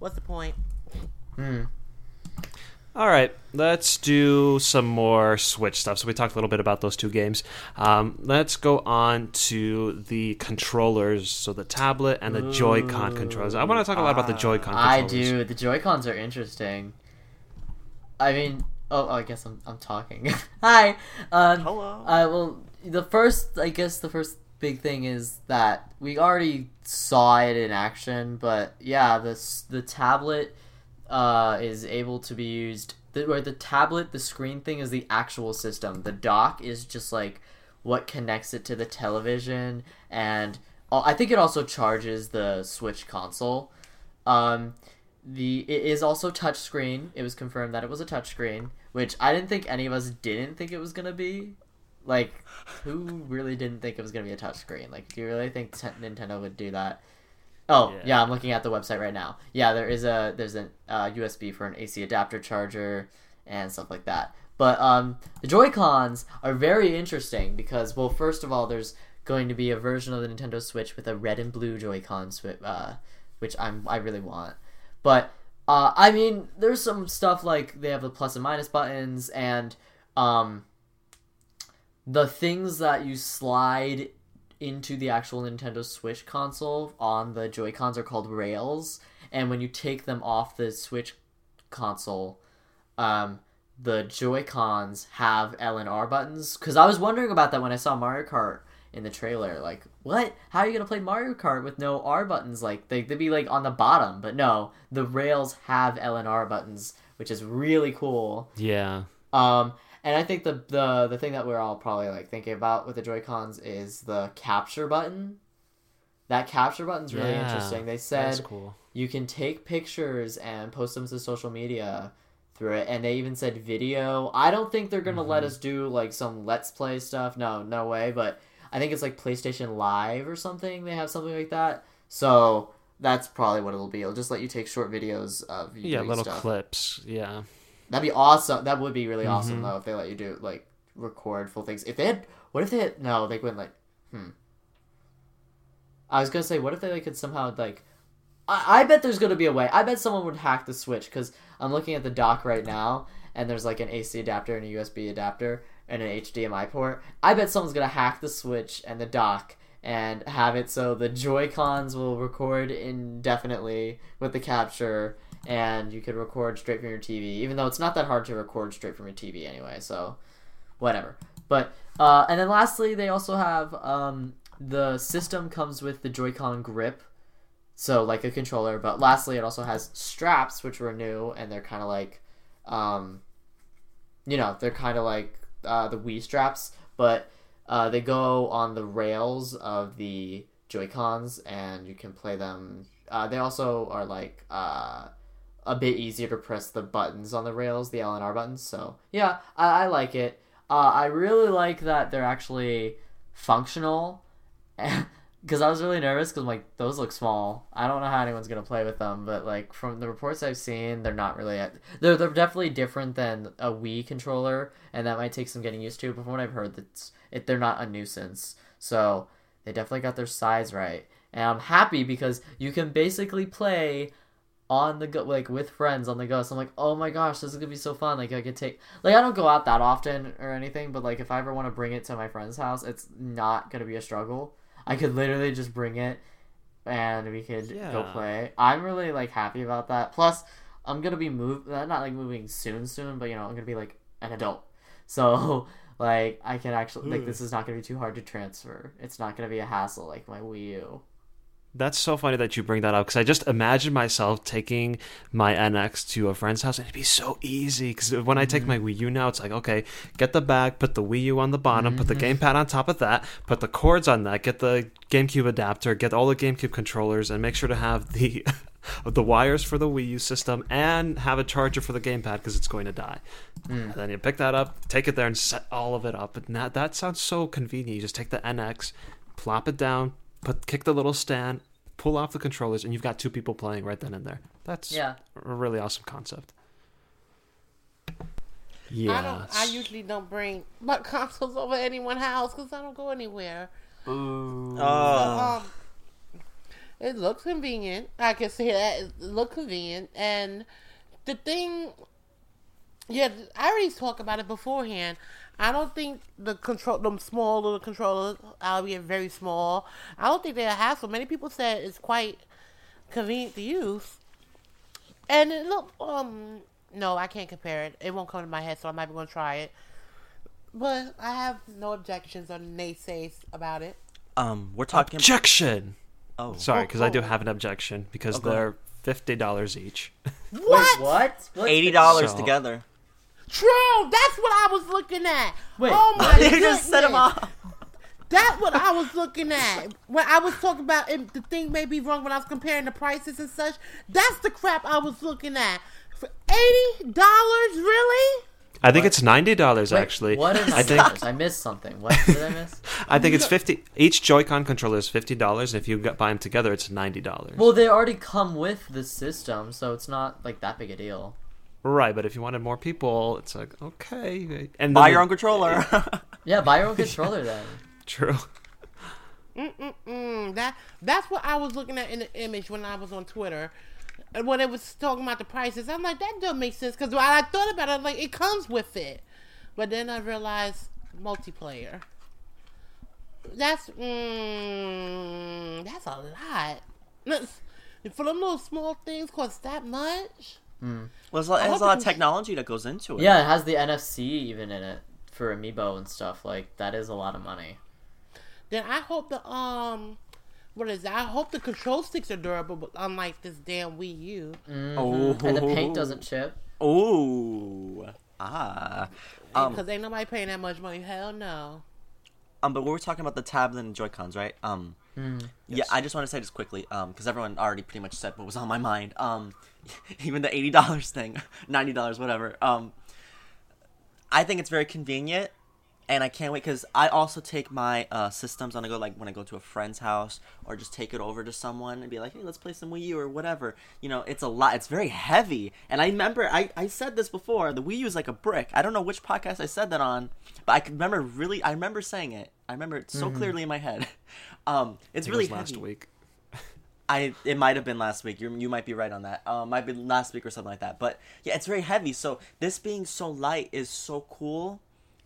what's the point? All right, let's do some more Switch stuff. So we talked a little bit about those two games. Um, let's go on to the controllers. So the tablet and the Joy-Con controllers. I want to talk a lot about the Joy-Con I controllers. do. The Joy Cons are interesting. I mean, oh, I guess I'm I'm talking. [LAUGHS] Hi. Um, Hello. Uh, well, the first, I guess, the first big thing is that we already saw it in action, but yeah, this the tablet uh, is able to be used. The, where the tablet, the screen thing is the actual system. The dock is just like what connects it to the television, and I think it also charges the Switch console. Um, the it is also touchscreen. It was confirmed that it was a touchscreen, which I didn't think any of us didn't think it was gonna be. Like, who really didn't think it was gonna be a touchscreen? Like, do you really think Nintendo would do that? Oh yeah. Yeah. I'm looking at the website right now. Yeah, there is a there's a uh, USB for an AC adapter charger and stuff like that. But um, the Joy Cons are very interesting because well, first of all, there's going to be a version of the Nintendo Switch with a red and blue Joy Con uh, which I'm I really want. But uh, I mean, there's some stuff like they have the plus and minus buttons and um, the things that you slide into the actual Nintendo Switch console on the Joy Cons are called rails, and when you take them off the Switch console, um, the Joy Cons have L and R buttons. Because I was wondering about that when I saw Mario Kart in the trailer. Like, what? How are you gonna play Mario Kart with no R buttons? Like, they they'd be like on the bottom, but no, the rails have L and R buttons, which is really cool. Yeah. Um, and I think the the the thing that we're all probably like thinking about with the Joy Cons is the capture button. That capture button's really Yeah, interesting. They said cool. you can take pictures and post them to social media through it, and they even said video. I don't think they're gonna Mm-hmm. let us do like some let's play stuff. No, no way. But I think it's like PlayStation Live or something. They have something like that. So that's probably what it'll be. It'll just let you take short videos of you Yeah, little stuff. clips. Yeah. That'd be awesome. That would be really awesome Mhm. though if they let you do like record full things. If they had, what if they had? No, they wouldn't like. Hmm. I was gonna say, what if they like, could somehow like. I, I bet there's gonna be a way. I bet someone would hack the switch because I'm looking at the dock right now, and there's like an AC adapter and a USB adapter and an HDMI port. I bet someone's gonna hack the switch and the dock and have it so the Joy Cons will record indefinitely with the capture, and you could record straight from your TV. Even though it's not that hard to record straight from your TV anyway, so whatever. But uh, and then lastly, they also have um, the system comes with the Joy-Con grip, so like a controller. But lastly, it also has straps, which were new, and they're kind of like, um, you know, they're kind of like uh, the Wii straps, but uh, they go on the rails of the Joy Cons, and you can play them. Uh, they also are like uh, a bit easier to press the buttons on the rails, the L and R buttons. So yeah, I, I like it. Uh, I really like that they're actually functional. [LAUGHS] Because I was really nervous because like those look small. I don't know how anyone's gonna play with them, but like from the reports I've seen, they're not really. They're they're definitely different than a Wii controller, and that might take some getting used to. But from what I've heard, that's it. They're not a nuisance, so they definitely got their size right. And I'm happy because you can basically play on the go like with friends on the go. So I'm like, oh my gosh, this is gonna be so fun. Like I could take like I don't go out that often or anything, but like if I ever want to bring it to my friend's house, it's not gonna be a struggle. I could literally just bring it and we could go play. I'm really like happy about that. Plus, I'm gonna be move not like moving soon soon, but you know, I'm gonna be like an adult. [LAUGHS] So like I can actually like this is not gonna be too hard to transfer. It's not gonna be a hassle like my Wii U. That's so funny that you bring that up because I just imagine myself taking my NX to a friend's house and it'd be so easy. Because when I take my mm-hmm. Wii U now, it's like, okay, get the bag, put the Wii U on the bottom, put the mm-hmm. gamepad on top of that, put the cords on that, get the GameCube adapter, get all the GameCube controllers, and make sure to have the [LAUGHS] the wires for the Wii U system and have a charger for the gamepad because it's going to die. And then you pick that up, take it there, and set all of it up. And that that sounds so convenient. You just take the NX, plop it down, put kick the little stand, pull off the controllers, and you've got two people playing right then and there. That's Yeah. a really awesome concept. I Yeah. don't. I usually don't bring my [LAUGHS] consoles over anyone's house because I don't go anywhere. Oh. Um, it looks convenient. I can say that it looks convenient, and the thing, yeah, I already talked about it beforehand. I don't think the control, them small little controllers, albeit very small. I don't think they're a hassle. Many people said it's quite convenient to use, and it look. Um, no, I can't compare it. It won't come to my head, so I'm not even gonna try it. But I have no objections or naysays about it. Um, we're talking. Objection. oh, Sorry, because I do oh. have an objection because go they're fifty dollars each. Wait, What? what? What's eighty the- dollars So- together. True. That's what I was looking at. Wait, oh [LAUGHS] my They goodness. just set him off. That's what I was looking at when I was talking about if the thing may be wrong when I was comparing the prices and such. That's the crap I was looking at. For eighty dollars, really? I think it's ninety dollars actually. What are I think I missed something. What did I miss? [LAUGHS] I think it's fifty. Each Joy-Con controller is fifty dollars, and if you buy them together, it's ninety dollars. Well, they already come with the system, so it's not like that big a deal. Right, but if you wanted more people, it's like okay, and Buy your the- own controller. [LAUGHS] Yeah, buy your own controller then. [LAUGHS] True. Mm, that that's what I was looking at in the image when I was on Twitter. And when it was talking about the prices, I'm like, that doesn't make sense. Because when I thought about it, like, it comes with it. But then I realized multiplayer. That's mm, that's a lot. That's- For them little small things cost that much. Well, there's a lot, there's a lot of technology that goes into it. Yeah, it has the NFC even in it for amiibo and stuff. Like that is a lot of money. Then I hope the um, what is it? I hope the control sticks are durable, but unlike this damn Wii U. Oh. And the paint doesn't chip. Ooh. Ah. Um, Because ain't nobody paying that much money. Hell no. um, but we were talking about the tablet and Joy Cons, right? Um, yeah, I just want to say this quickly, um, because everyone already pretty much said what was on my mind. Um, [LAUGHS] even the eighty dollars thing, [LAUGHS] ninety dollars, whatever. Um, I think it's very convenient, and I can't wait because I also take my uh, systems on I go like when I go to a friend's house or just take it over to someone and be like, hey, let's play some Wii U or whatever. You know, it's a lot. It's very heavy, and I remember I I said this before. The Wii U is like a brick. I don't know which podcast I said that on, but I can remember really. I remember saying it. I remember it so clearly in my head. [LAUGHS] Um, it's It really was last heavy. week. I it might have been last week. You you might be right on that. Um, might be last week or something like that. But yeah, it's very heavy. So this being so light is so cool.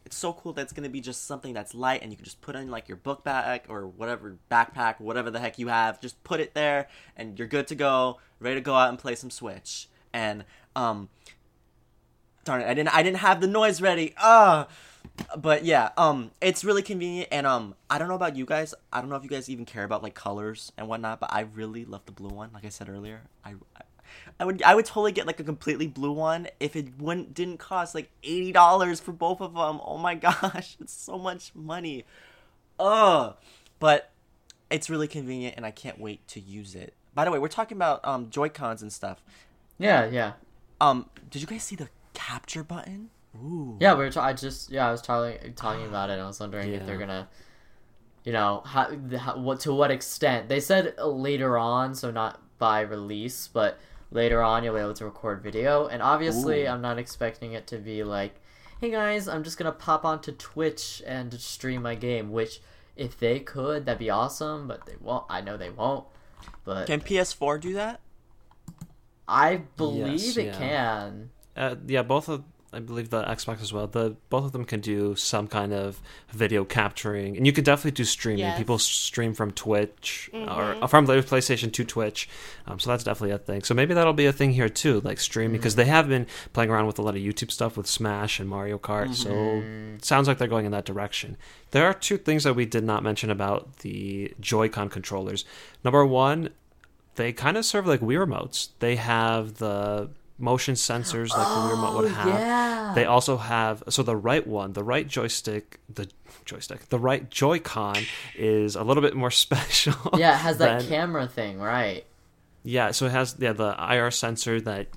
It's so cool that it's gonna be just something that's light and you can just put in like your book bag or whatever backpack, whatever the heck you have. Just put it there and you're good to go, ready to go out and play some Switch. And um, darn it, I didn't I didn't have the noise ready. Ah but yeah, um, it's really convenient, and um, I don't know about you guys. I don't know if you guys even care about like colors and whatnot, but I really love the blue one. Like I said earlier, I, I, would, I would totally get like a completely blue one if it wouldn't didn't cost like eighty dollars for both of them. Oh my [LAUGHS] gosh, it's so much money. Ugh, but it's really convenient, and I can't wait to use it. By the way, we're talking about um Joy Cons and stuff. Yeah, yeah, Um, did you guys see the capture button? Ooh. yeah. We were. Ta- I just yeah. I was talking talking about it. and I was wondering if they're gonna, you know, how, the- how what to what extent they said later on, so not by release, but later on you'll be able to record video. And obviously, Ooh. I'm not expecting it to be like, hey guys, I'm just gonna pop onto Twitch and stream my game. Which, if they could, that'd be awesome. But they won't. I know they won't. But Can PS4 do that? I believe Yes, it yeah. can. Uh, yeah, both of I believe the Xbox as well. The both of them can do some kind of video capturing, and you could definitely do streaming. Yes. People stream from Twitch Mhm. or from the PlayStation to Twitch, um, so that's definitely a thing. So maybe that'll be a thing here too, like streaming, because they have been playing around with a lot of YouTube stuff with Smash and Mario Kart. So it sounds like they're going in that direction. There are two things that we did not mention about the Joy-Con controllers. Number one, they kind of serve like Wii remotes. They have the motion sensors like the Wii remote would Oh, have. yeah. They also have so the right one, the right joystick, the joystick, the right Joy-Con is a little bit more [LAUGHS] special. yeah, it has that camera thing, right? yeah, so it has yeah the IR sensor that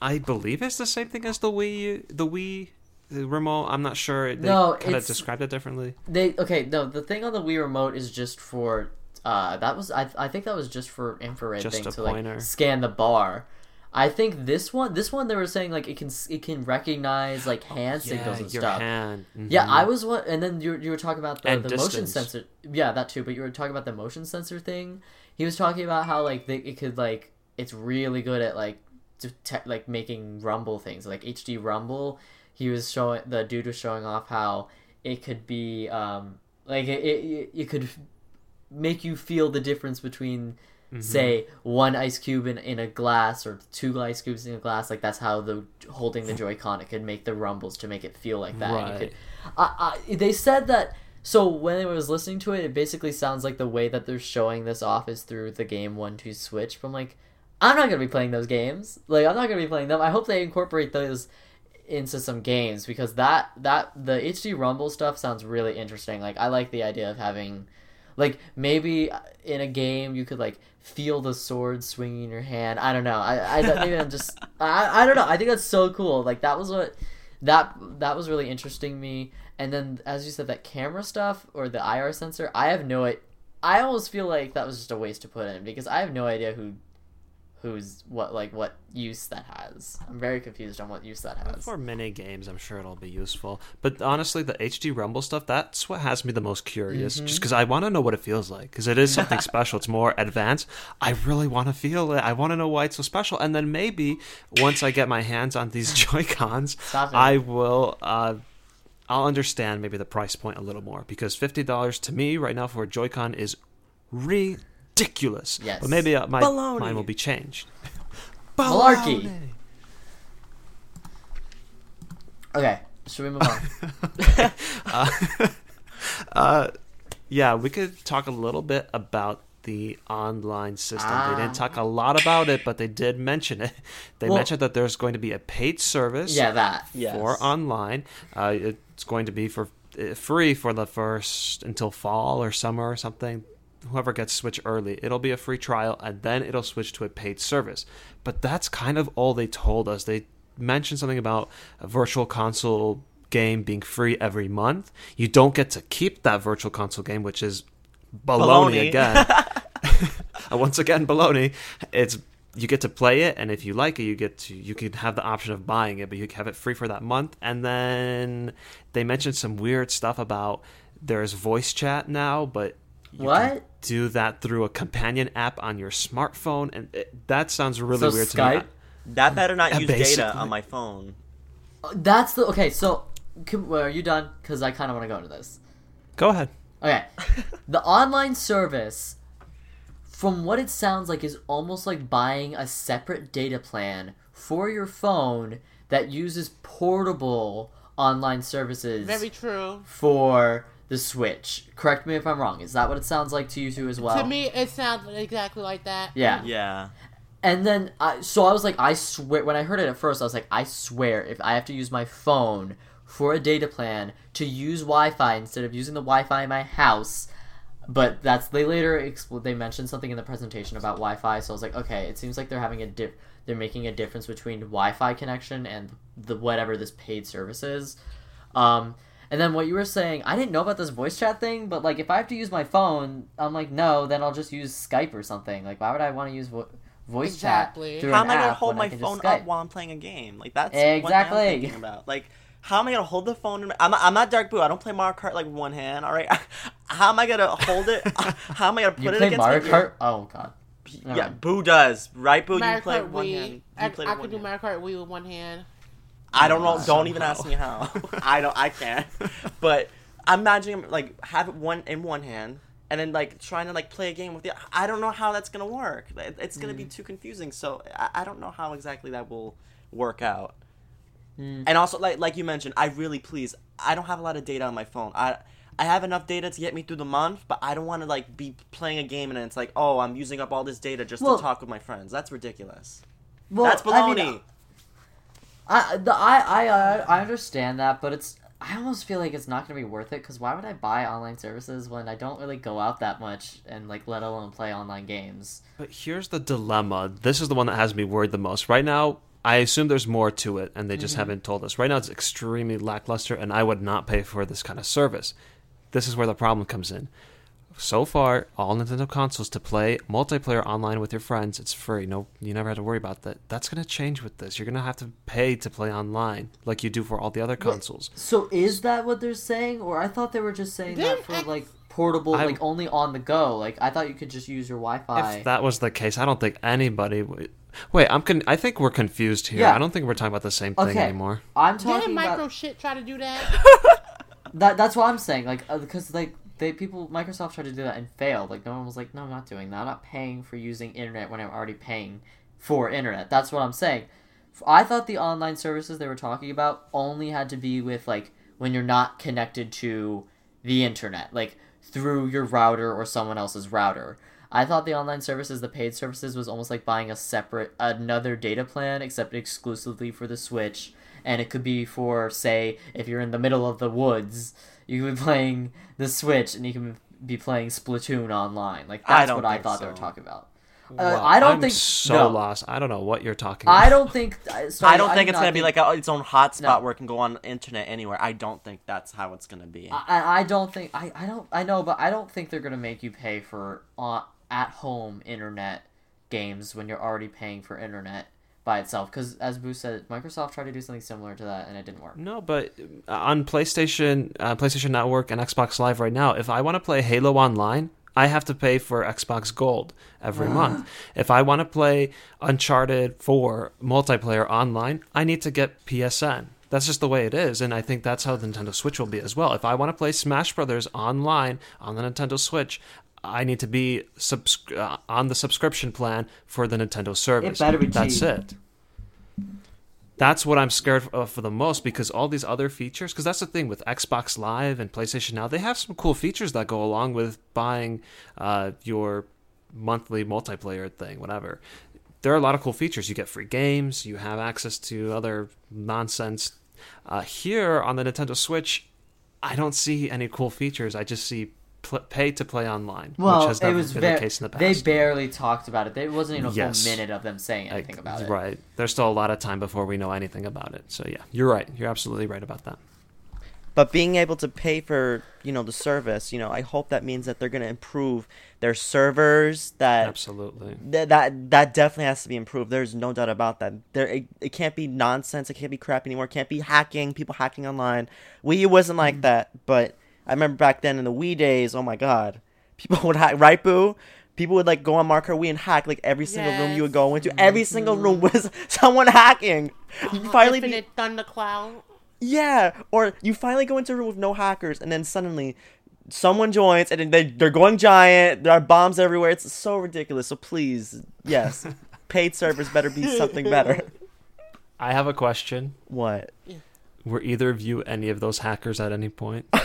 I believe is the same thing as the Wii the Wii remote. I'm not sure. They No, kind of described it differently. They okay. No, the thing on the Wii remote is just for. Uh, that was I. I think that was just for infrared Just thing to pointer. like scan the bar. I think this one, this one, they were saying like it can it can recognize like hand signals yeah, and your stuff. hand. Yeah, Mhm. I was one, and then you you were talking about the, the motion sensor. Yeah, that too. But you were talking about the motion sensor thing. He was talking about how like they, it could like it's really good at like detect like making rumble things like HD rumble. He was showing the dude was showing off how it could be um like it it, it could make you feel the difference between Mm-hmm. say one ice cube in, in a glass or two ice cubes in a glass like that's how the holding the joy-con it could make the rumbles to make it feel like that. Right. could, I, I, they said that so when I was listening to it it basically sounds like the way that they're showing this off is through the game one two switch. But I'm like I'm not gonna be playing those games. Like I'm not gonna be playing them. I hope they incorporate those into some games because that that the HD rumble stuff sounds really interesting. Like I like the idea of having like maybe uh, in a game you could like feel the sword swinging in your hand. I don't know. I, I maybe I'm just [LAUGHS] I, I don't know. I think that's so cool. Like that was what that that was really interesting me. And then as you said that camera stuff or the IR sensor, I have no I I almost feel like that was just a waste to put in because I have no idea who who's what like what use that has. I'm very confused on what use that has. For mini games, I'm sure it'll be useful. But honestly, the HD Rumble stuff, that's what has me the most curious. Mm-hmm. Just because I want to know what it feels like. Because it is something [LAUGHS] special. It's more advanced. I really want to feel it. I want to know why it's so special. And then maybe once I get my hands on these [LAUGHS] Joy-Cons, I will... Uh, I'll understand maybe the price point a little more because fifty dollars to me right now for a Joy-Con is ridiculous. Yes. but maybe uh, my Baloney. mind will be changed. [LAUGHS] Malarkey. Baloney. Okay, should we move on? [LAUGHS] [LAUGHS] uh, yeah, we could talk a little bit about the online system. They didn't talk a lot about it, but they did mention it. They Well- mentioned that there's going to be a paid service yeah, that. Yes. for online. Uh, it's going to be for uh, free for the first until fall or summer or something. Whoever gets Switch early, it'll be a free trial, and then it'll switch to a paid service. But that's kind of all they told us. They mentioned something about a virtual console game being free every month. You don't get to keep that virtual console game, which is baloney, Baloney. again. [LAUGHS] [LAUGHS] Once again, baloney. It's you get to play it, and if you like it, you get to you can have the option of buying it, but you have it free for that month. And then they mentioned some weird stuff about there's voice chat now, but you What? can do that through a companion app on your smartphone, and it, that sounds really So weird to Skype? me. That better not Yeah, use data on my phone. Uh, that's the okay. So, can, well, are you done? Because I kind of want to go into this. Go ahead. Okay, [LAUGHS] the online service, from what it sounds like, is almost like buying a separate data plan for your phone that uses portable online services Very true. for the Switch. Correct me if I'm wrong. Is that what it sounds like to you too as well? to me, it sounds exactly like that. yeah. Yeah. And then I so I was like I swear when I heard it at first I was like I swear if I have to use my phone for a data plan to use Wi-Fi instead of using the Wi-Fi in my house but that's they later expl- they mentioned something in the presentation about Wi-Fi so I was like okay it seems like they're having a dip they're making a difference between Wi-Fi connection and the whatever this paid service is um and then what you were saying, I didn't know about this voice chat thing, but like if I have to use my phone, I'm like, no, then I'll just use Skype or something. Like, why would I want to use vo- voice Exactly. chat through How am I gonna hold my I can just phone up while I'm playing a game? Like that's Exactly. what I'm thinking about. Like, how am I gonna hold the phone? In, I'm, I'm not Dark Boo. I don't play Mario Kart like one hand. All right. [LAUGHS] How am I gonna hold it? [LAUGHS] How am I gonna put You it play against Mario my ear? Kart? Oh god. Yeah, Boo does. Right, Boo? Mario you play Kart with one Wii. hand. You I, play I with could do hand. Mario Kart Wii with one hand. I don't know. Don't even ask me how. [LAUGHS] I don't. I can't. But I'm imagining like have it one in one hand and then like trying to like play a game with the. I don't know how that's gonna work. It's gonna Mm. be too confusing. So I, I don't know how exactly that will work out. Mm. And also, like like you mentioned, I really please. I don't have a lot of data on my phone. I I have enough data to get me through the month, but I don't want to like be playing a game and it's like, oh, I'm using up all this data just Well- to talk with my friends. That's ridiculous. Well, That's I baloney. mean, I, the, I, I, I, I understand that, but it's. I almost feel like it's not gonna be worth it because why would I buy online services when I don't really go out that much and like let alone play online games? But here's the dilemma. This is the one that has me worried the most. Right now, I assume there's more to it, and they just mm-hmm. haven't told us. Right now, it's extremely lackluster, and I would not pay for this kind of service. This is where the problem comes in. So far, all Nintendo consoles to play multiplayer online with your friends, it's free. No, you never have to worry about that. That's going to change with this. You're going to have to pay to play online, like you do for all the other consoles. So is that what they're saying, or I thought they were just saying that for I- like portable, I- like only on the go? Like I thought you could just use your Wi-Fi. If that was the case, I don't think anybody would. Wait, I'm con- I think we're confused here. Yeah. I don't think we're talking about the same thing Okay. anymore. I'm talking Didn't talking micro about shit try to do that? [LAUGHS] that. That's what I'm saying. Like uh, because like they people Microsoft tried to do that and failed. Like no one was like, no, I'm not doing that. I'm not paying for using internet when I'm already paying for internet. That's what I'm saying. I thought the online services they were talking about only had to be with like when you're not connected to the internet, like through your router or someone else's router. I thought the online services, the paid services, was almost like buying a separate another data plan, except exclusively for the Switch, and it could be for say if you're in the middle of the woods, you can be playing the Switch and you can be playing Splatoon online. Like I that's don't what I think thought they were talking about. Uh, Well, I don't I'm think so no. lost. I don't know what you're talking. I don't think. I- [LAUGHS] Sorry, I don't think it's gonna be like a, its own hotspot No. where it can go on internet anywhere. I don't think that's how it's gonna be. I, I don't think I, I don't I know, but I don't think they're gonna make you pay for uh, at home internet games when you're already paying for internet by itself. Because as Boo said, Microsoft tried to do something similar to that and it didn't work. No, but uh, on PlayStation, uh, PlayStation Network, and Xbox Live right now, if I want to play Halo online, I have to pay for Xbox Gold every month. If I want to play Uncharted 4 multiplayer online, I need to get PSN. That's just the way it is, and I think that's how the Nintendo Switch will be as well. If I want to play Smash Brothers online on the Nintendo Switch, I need to be subs- uh, on the subscription plan for the Nintendo service. That's cheap. it that's what I'm scared of for the most because all these other features, because that's the thing with Xbox Live and PlayStation Now, they have some cool features that go along with buying uh, your monthly multiplayer thing, whatever. There are a lot of cool features. You get free games, you have access to other nonsense. Uh, here on the Nintendo Switch, I don't see any cool features. I just see pl- pay to play online, Well, which has it never was been ver- the case in the past. they barely talked about it. There wasn't even a Yes. full minute of them saying Like, anything about it. Right. There's still a lot of time before we know anything about it. So yeah, you're right. You're absolutely right about that. But being able to pay for you know the service, you know, I hope that means that they're gonna improve their servers. That Absolutely. that that, that definitely has to be improved. There's no doubt about that. There, it, it can't be nonsense. It can't be crap anymore. It can't be hacking. People hacking online. Wii U wasn't like mm. that, but I remember back then in the Wii days. Oh my god, people [LAUGHS] would hack. Right, boo. People would like go on Marker Wii and hack like every single room you would go into. Every single mm-hmm. room [LAUGHS] was someone hacking. Oh, you finally be, Infinite Thundercloud. yeah, or you finally go into a room with no hackers, and then suddenly someone joins, and then they they're going giant. There are bombs everywhere. It's so ridiculous. So please, yes, [LAUGHS] paid servers better be something better. I have a question. What? Were either of you any of those hackers at any point? [LAUGHS]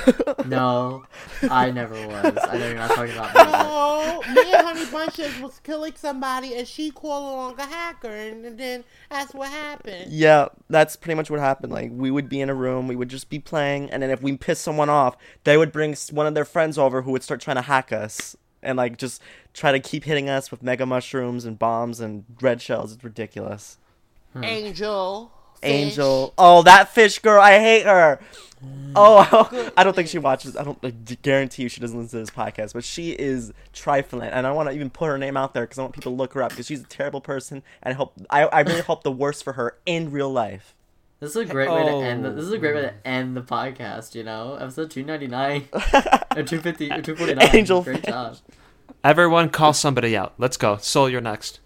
No, I never was. I know you're not talking about me. [LAUGHS] but- Oh, me and Honey Bunches was killing somebody, and she called along a hacker, and, and then that's what happened. Yeah, that's pretty much what happened. Like we would be in a room, we would just be playing, and then if we pissed someone off, they would bring one of their friends over who would start trying to hack us and like just try to keep hitting us with mega mushrooms and bombs and red shells. It's ridiculous. Angel. Fish. Angel. Oh, that fish girl. I hate her. Mm. Oh, [LAUGHS] I don't think she watches. I don't I guarantee you she doesn't listen to this podcast, but she is trifling, and I want to even put her name out there because I want people to look her up because she's a terrible person, and I hope I, I really hope the worst for her in real life. This is a great way to end. The, Oh. this is a great way to oh. end the podcast. You know, episode two ninety nine [LAUGHS] or two fifty or two forty nine. Angel Great fish. job. Everyone, call somebody out. Let's go. Soul, you're next.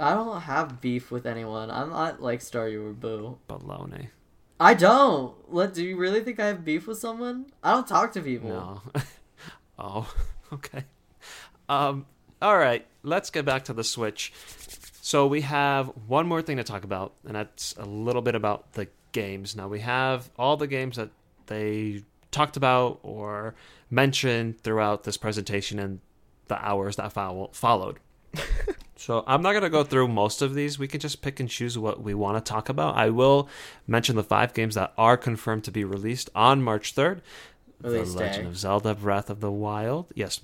I don't have beef with anyone. I'm not like Staryu or Boo. Baloney. I don't. What do you really think I have beef with someone? I don't talk to people. No. [LAUGHS] oh, [LAUGHS] okay. Um, all right, let's get back to the Switch. So we have one more thing to talk about, and that's a little bit about the games. Now we have all the games that they talked about or mentioned throughout this presentation and the hours that follow- followed. [LAUGHS] so I'm not going to go through most of these. We can just pick and choose what we want to talk about. I will mention the five games that are confirmed to be released on March 3rd. Release the Legend day. of Zelda: Breath of the Wild. Yes,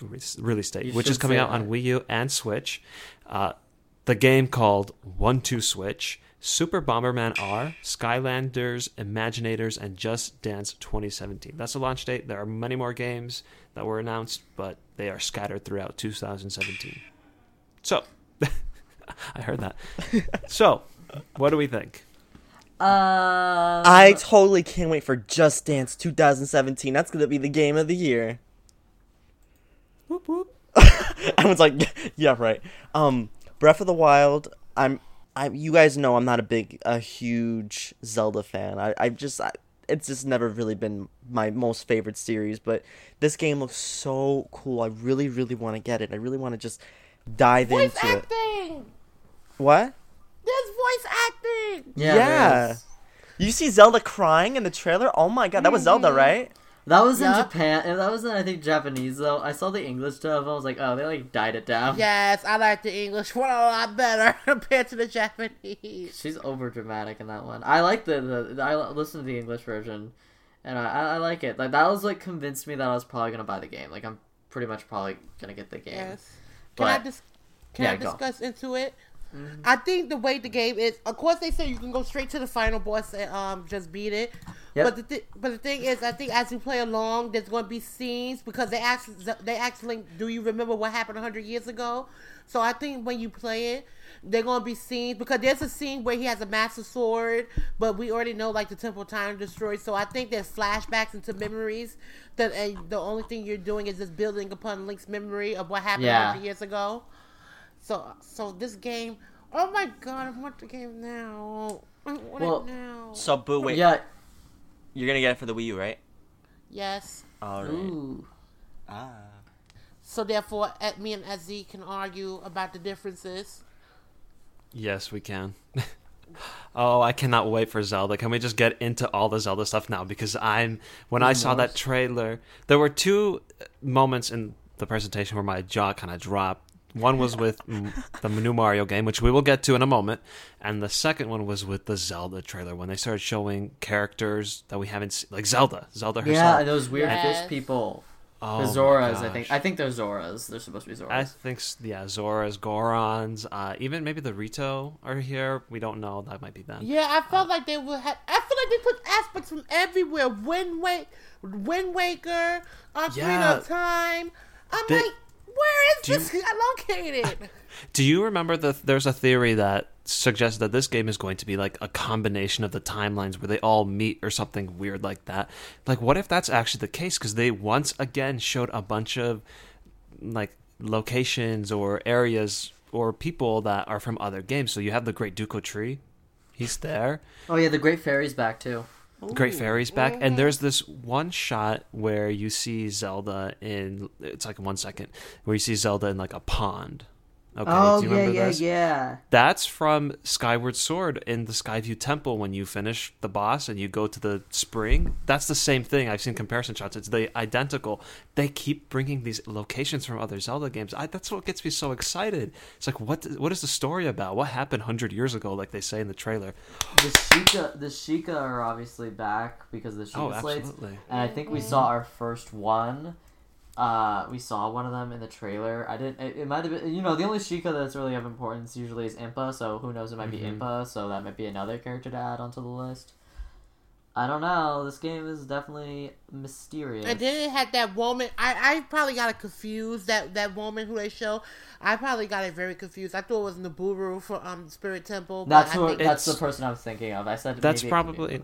release- date, You which is coming out on. Wii U and Switch. Uh, the game called One Two Switch, Super Bomberman R, Skylanders, Imaginators, and Just Dance 2017. That's the launch date. There are many more games that were announced, but they are scattered throughout 2017. So, [LAUGHS] I heard that. so, what do we think? Uh, I totally can't wait for Just Dance 2017. That's gonna be the game of the year. Whoop, whoop. [LAUGHS] Everyone's like, [LAUGHS] yeah, right. Um, Breath of the Wild. I'm, I. You guys know I'm not a big, a huge Zelda fan. I, I just, I, it's just never really been my most favorite series. But this game looks so cool. I really, really want to get it. I really want to just dive Voice into it. acting. What? There's voice acting. yeah. yeah. You see Zelda crying in the trailer? Oh my god, that was Zelda, mm-hmm. right? That was in Yeah. Japan. and That was in I think Japanese though. I saw the English dub. I was like, oh, they like died it down. Yes, I like the English one a lot better [LAUGHS] compared to the Japanese. She's over dramatic in that one. I like the, the I listened to the English version, and I, I I like it. Like that was like convinced me that I was probably gonna buy the game. Like I'm pretty much probably gonna get the game. Yes. Can I But- dis- can Yeah, I go. Mm-hmm. discuss into it? I think the way the game is, of course, they say you can go straight to the final boss and um just beat it. Yep. But the th- but the thing is, I think as you play along, there's going to be scenes because they ask they ask Link, "Do you remember what happened hundred years ago?" So I think when you play it, they're going to be scenes because there's a scene where he has a master sword, but we already know like the Temple of Time destroyed. So I think there's flashbacks into memories that and the only thing you're doing is just building upon Link's memory of what happened Yeah. hundred years ago. So so this game, oh my god, I want the game now. I want Well, it now. So, Boo, wait. Yeah. You're gonna get it for the Wii U, right? yes. Alright. Ooh. Ah. So therefore, me and Azzy can argue about the differences. Yes, we can. [LAUGHS] oh, I cannot wait for Zelda. Can we just get into all the Zelda stuff now? Because I'm when I saw that trailer, there were two moments in the presentation where my jaw kind of dropped. One was with the new Mario game, which we will get to in a moment, and the second one was with the Zelda trailer when they started showing characters that we haven't seen, like Zelda, Zelda herself. Yeah, those weird Yes. fish people. Oh the Zoras, I think. I think they're Zoras. They're supposed to be Zoras. I think s- yeah, Zoras, Gorons, uh, even maybe the Rito are here. We don't know. That might be them. Yeah, I felt like they would have. I feel like they took aspects from everywhere. Wind Wake, Wind Waker, Ocarina Yeah. of Time. I'm They- like, where is Do you- this located? [LAUGHS] Do you remember that there's a theory that suggests that this game is going to be like a combination of the timelines where they all meet or something weird like that? Like, what if that's actually the case? Because they once again showed a bunch of like locations or areas or people that are from other games. So you have the Great Deku Tree, he's there. oh yeah, the Great Fairy's back too. Great Fairy's back, and there's this one shot where you see Zelda in it's like one second where you see Zelda in like a pond. Okay, oh do you yeah, remember yeah, this? yeah. That's from Skyward Sword in the Skyview Temple when you finish the boss and you go to the spring. That's the same thing. I've seen comparison shots. It's the identical. They keep bringing these locations from other Zelda games. I, that's what gets me so excited. It's like what what is the story about? What happened 100 years ago like they say in the trailer? The Sheikah, the Sheikah are obviously back because of the Oh, Sheikah slates, absolutely. and I think we mm-hmm. saw our first one. Uh, we saw one of them in the trailer. I didn't. It, it might have been. You know, the only Sheikah that's really of importance usually is Impa. So who knows? It might be Mhm. Impa. So that might be another character to add onto the list. I don't know. This game is definitely mysterious. And then it had that woman. I, I probably got it confused. That that woman who they show, I probably got it very confused. I thought it was Nabooru for um Spirit Temple. but That's I who. think That's the person I was thinking of. I said That's maybe it could probably.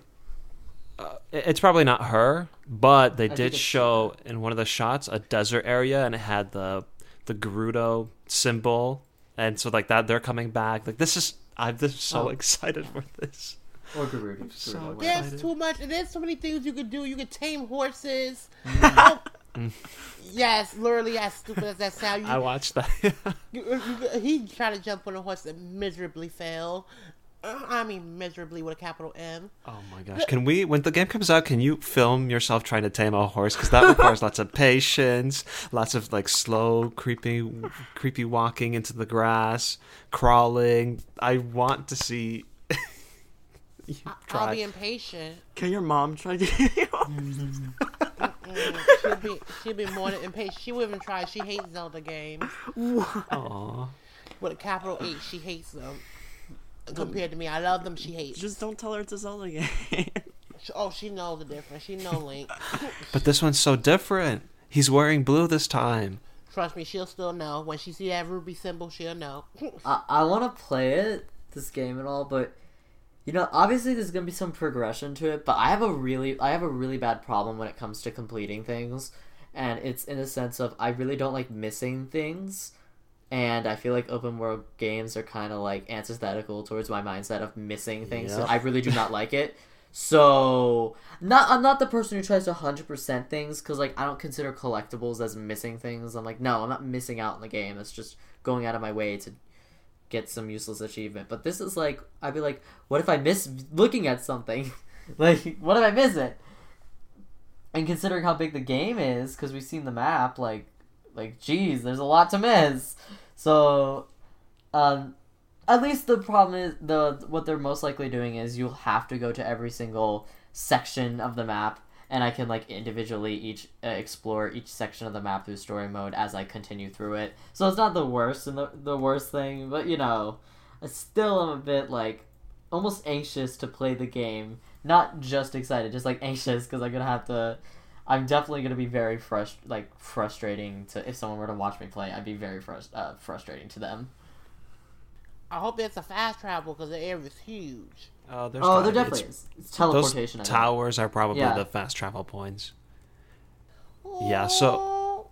Impa. Uh, it's probably not her, but they think did show in one of the shots a desert area, and it had the the Gerudo symbol and so like that they're coming back. Like this is I'm just so Oh. excited for this. Or Garuda. So Garuda, excited. There's too much, and there's so many things you could do. You could tame horses. Mm. Oh, yes, literally, as stupid as that sound, you, I watched that. [LAUGHS] you, you, he tried to jump on a horse that miserably failed. I mean, miserably with a capital M. oh my gosh! Can we when the game comes out? Can you film yourself trying to tame a horse? Because that requires lots of patience, lots of like slow, creepy, creepy walking into the grass, crawling. I want to see. [LAUGHS] you I'll try. be impatient. Can your mom try to? Mm, [LAUGHS] she'll be she'll be more than impatient. She wouldn't try. She hates Zelda games Aw. with a capital H. She hates them. Compared to me, I love them. She hates. Just don't tell her it's a Zelda game. Oh, she knows the difference. She know Link. [LAUGHS] But this one's so different. He's wearing blue this time. Trust me, she'll still know. When she see that ruby symbol, she'll know. I, I want to play it, this game and all, but you know, obviously there's gonna be some progression to it. But I have a really, I have a really bad problem when it comes to completing things, and it's in the sense of I really don't like missing things, and I feel like open world games are kind of like antithetical towards my mindset of missing things. So I really do not like it. So not I'm not the person who tries to hundred percent things because like I don't consider collectibles as missing things. I'm like no, I'm not missing out in the game. It's just going out of my way to get some useless achievement. But this is like I'd be like, what if I miss looking at something? [LAUGHS] like what if I miss it? And considering how big the game is, because we've seen the map, like like geez, there's a lot to miss. So, um, at least the problem is the what they're most likely doing is you'll have to go to every single section of the map and i can like individually each uh, explore each section of the map through story mode as i continue through it. So it's not the worst and the, the worst thing but you know i still am a bit like almost anxious to play the game. Not just excited just like anxious because i'm gonna have to i'm definitely gonna be very frust- like frustrating to if someone were to watch me play i'd be very frust- uh, frustrating to them I hope it's a fast travel because the area is huge. Oh, there's oh gotta there definitely It's- is it's teleportation I think. towers are probably Yeah. the fast travel points. Yeah, so-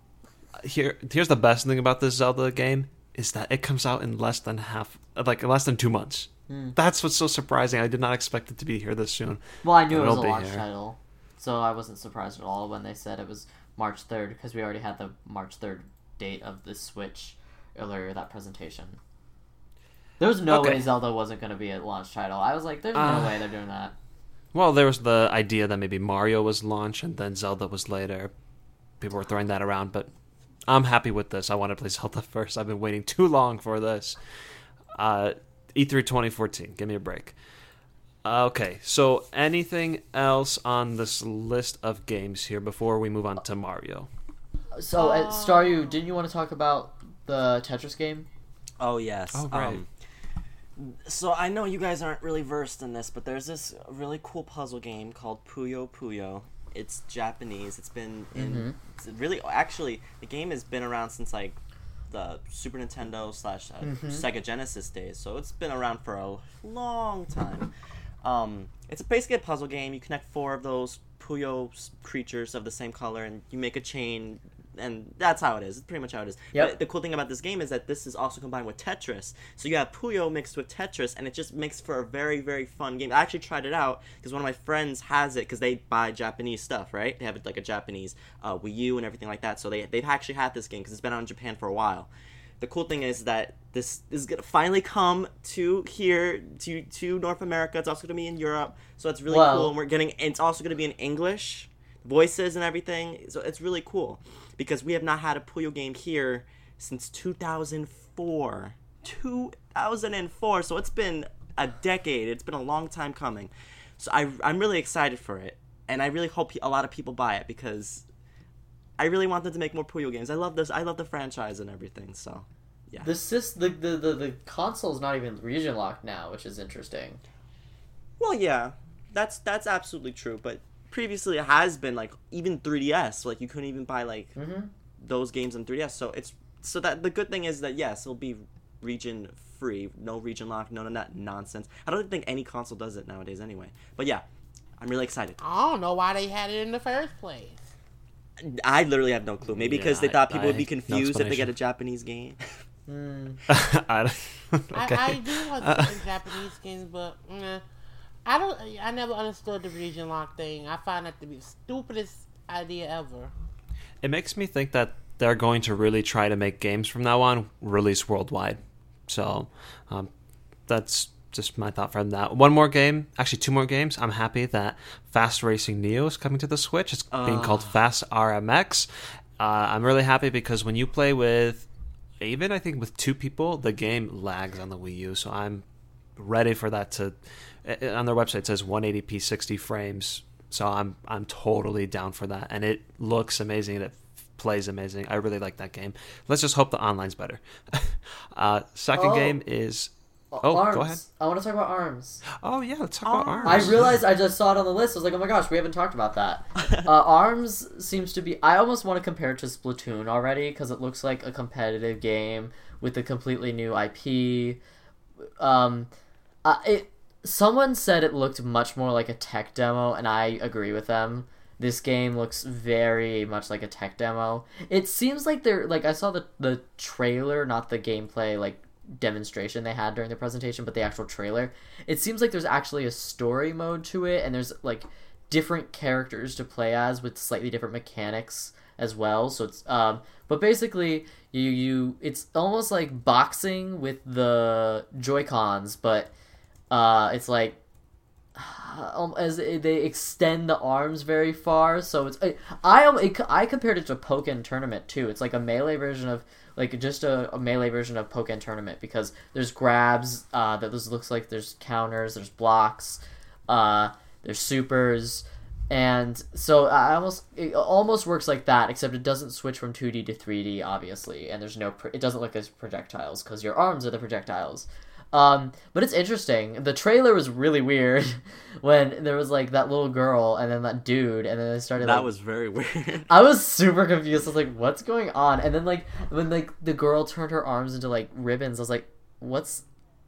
Here, here's the best thing about this Zelda game is that it comes out in less than half, like less than two months. Hmm. That's what's so surprising. I did not expect it to be here this soon. Well, I knew it was a It'll be launch here. title, so I wasn't surprised at all when they said it was March 3rd because we already had the March 3rd date of the Switch earlier that presentation. There was no Okay. way Zelda wasn't going to be a launch title. I was like, there's no Uh, way they're doing that. Well, there was the idea that maybe Mario was launch and then Zelda was later. People were throwing that around, but I'm happy with this. I want to play [LAUGHS] Zelda first. I've been waiting too long for this. Uh, E3 2014. Give me a break. Uh, Okay, so anything else on this list of games here before we move on to Mario? So, at Staryu, didn't you want to talk about the Tetris game? Oh yes. Oh, right. Um, so I know you guys aren't really versed in this, but there's this really cool puzzle game called Puyo Puyo. It's Japanese. It's been in it's really actually the game has been around since like the Super Nintendo slash uh, Sega Genesis days. So it's been around for a long time. Um, it's basically a puzzle game. You connect four of those Puyo creatures of the same color, and you make a chain, and that's how it is. It's pretty much how it is. Yep. But the cool thing about this game is that this is also combined with Tetris. So you have Puyo mixed with Tetris, and it just makes for a very, very fun game. I actually tried it out because one of my friends has it because they buy Japanese stuff, right? They have like a Japanese uh, Wii U and everything like that. So they they've actually had this game because it's been out in Japan for a while. The cool thing is that this is gonna finally come to here to to North America. It's also gonna be in Europe, so it's really Well- cool. And we're getting it's also gonna be in English voices and everything. So it's really cool because we have not had a Puyo game here since 2004. 2004. So it's been a decade. It's been a long time coming. So I, I'm really excited for it, and I really hope a lot of people buy it because I really want them to make more Puyo games. I love this. I love the franchise and everything. So The, sys- the, the, the, the console's not even region locked now, which is interesting. well, yeah, that's that's absolutely true. But previously it has been like even 3DS. Like you couldn't even buy like Mhm. those games on 3DS. So it's so that the good thing is that yes, it'll be region free, no region lock, none of that nonsense. I don't think any console does it nowadays anyway. But yeah, I'm really excited. I don't know why they had it in the first place. I literally have no clue. Maybe because Yeah, they thought I- people would be I- no confused if they get a Japanese game. [LAUGHS] Mm. [LAUGHS] I don't- okay. I, I do want certain Japanese skins, but eh, I don't. I never understood the region lock thing. I find that to be the stupidest idea ever. It makes me think that they're going to really try to make games from now on release worldwide. So um, that's just my thought from that. One more game, actually two more games. I'm happy that Fast Racing Neo is coming to the Switch. It's being called Fast RMX. Uh, I'm really happy because when you play with even I think with two people, the game lags on the Wii U. So I'm ready for that to. uh, On their website it says 180p 60 frames. So I'm I'm totally down for that, and it looks amazing and it plays amazing. I really like that game. Let's just hope the online's better. [LAUGHS] uh, second Oh. game is Oh, arms. go ahead. I want to talk about arms. oh yeah, let's talk about Arms. arms. I realized I just saw it on the list. I was like, oh my gosh, we haven't talked about that. [LAUGHS] uh, arms seems to be. I almost want to compare it to Splatoon already because it looks like a competitive game with a completely new IP. Um, uh, it. Someone said it looked much more like a tech demo, and I agree with them. This game looks very much like a tech demo. It seems like they're like I saw the the trailer, not the gameplay like demonstration they had during the presentation, but the actual trailer. It seems like there's actually a story mode to it, and there's like different characters to play as with slightly different mechanics as well. So it's um, but basically you you it's almost like boxing with the Joy Cons, but uh, it's like [SIGHS] um, as they extend the arms very far. So it's I I, I compared it to a Pokken Tournament too. It's like a melee version of like just a, a melee version of Pokken Tournament because there's grabs. Uh, that this looks like there's counters. There's blocks. Uh, there's supers. And so I almost it almost works like that, except it doesn't switch from 2D to 3D, obviously, and there's no pro- it doesn't look as projectiles because your arms are the projectiles. Um, but it's interesting. The trailer was really weird [LAUGHS] when there was like that little girl and then that dude, and then they started. That like, was very [LAUGHS] weird. I was super confused. I was like, "What's going on?" And then like when like the girl turned her arms into like ribbons, I was like, "What's?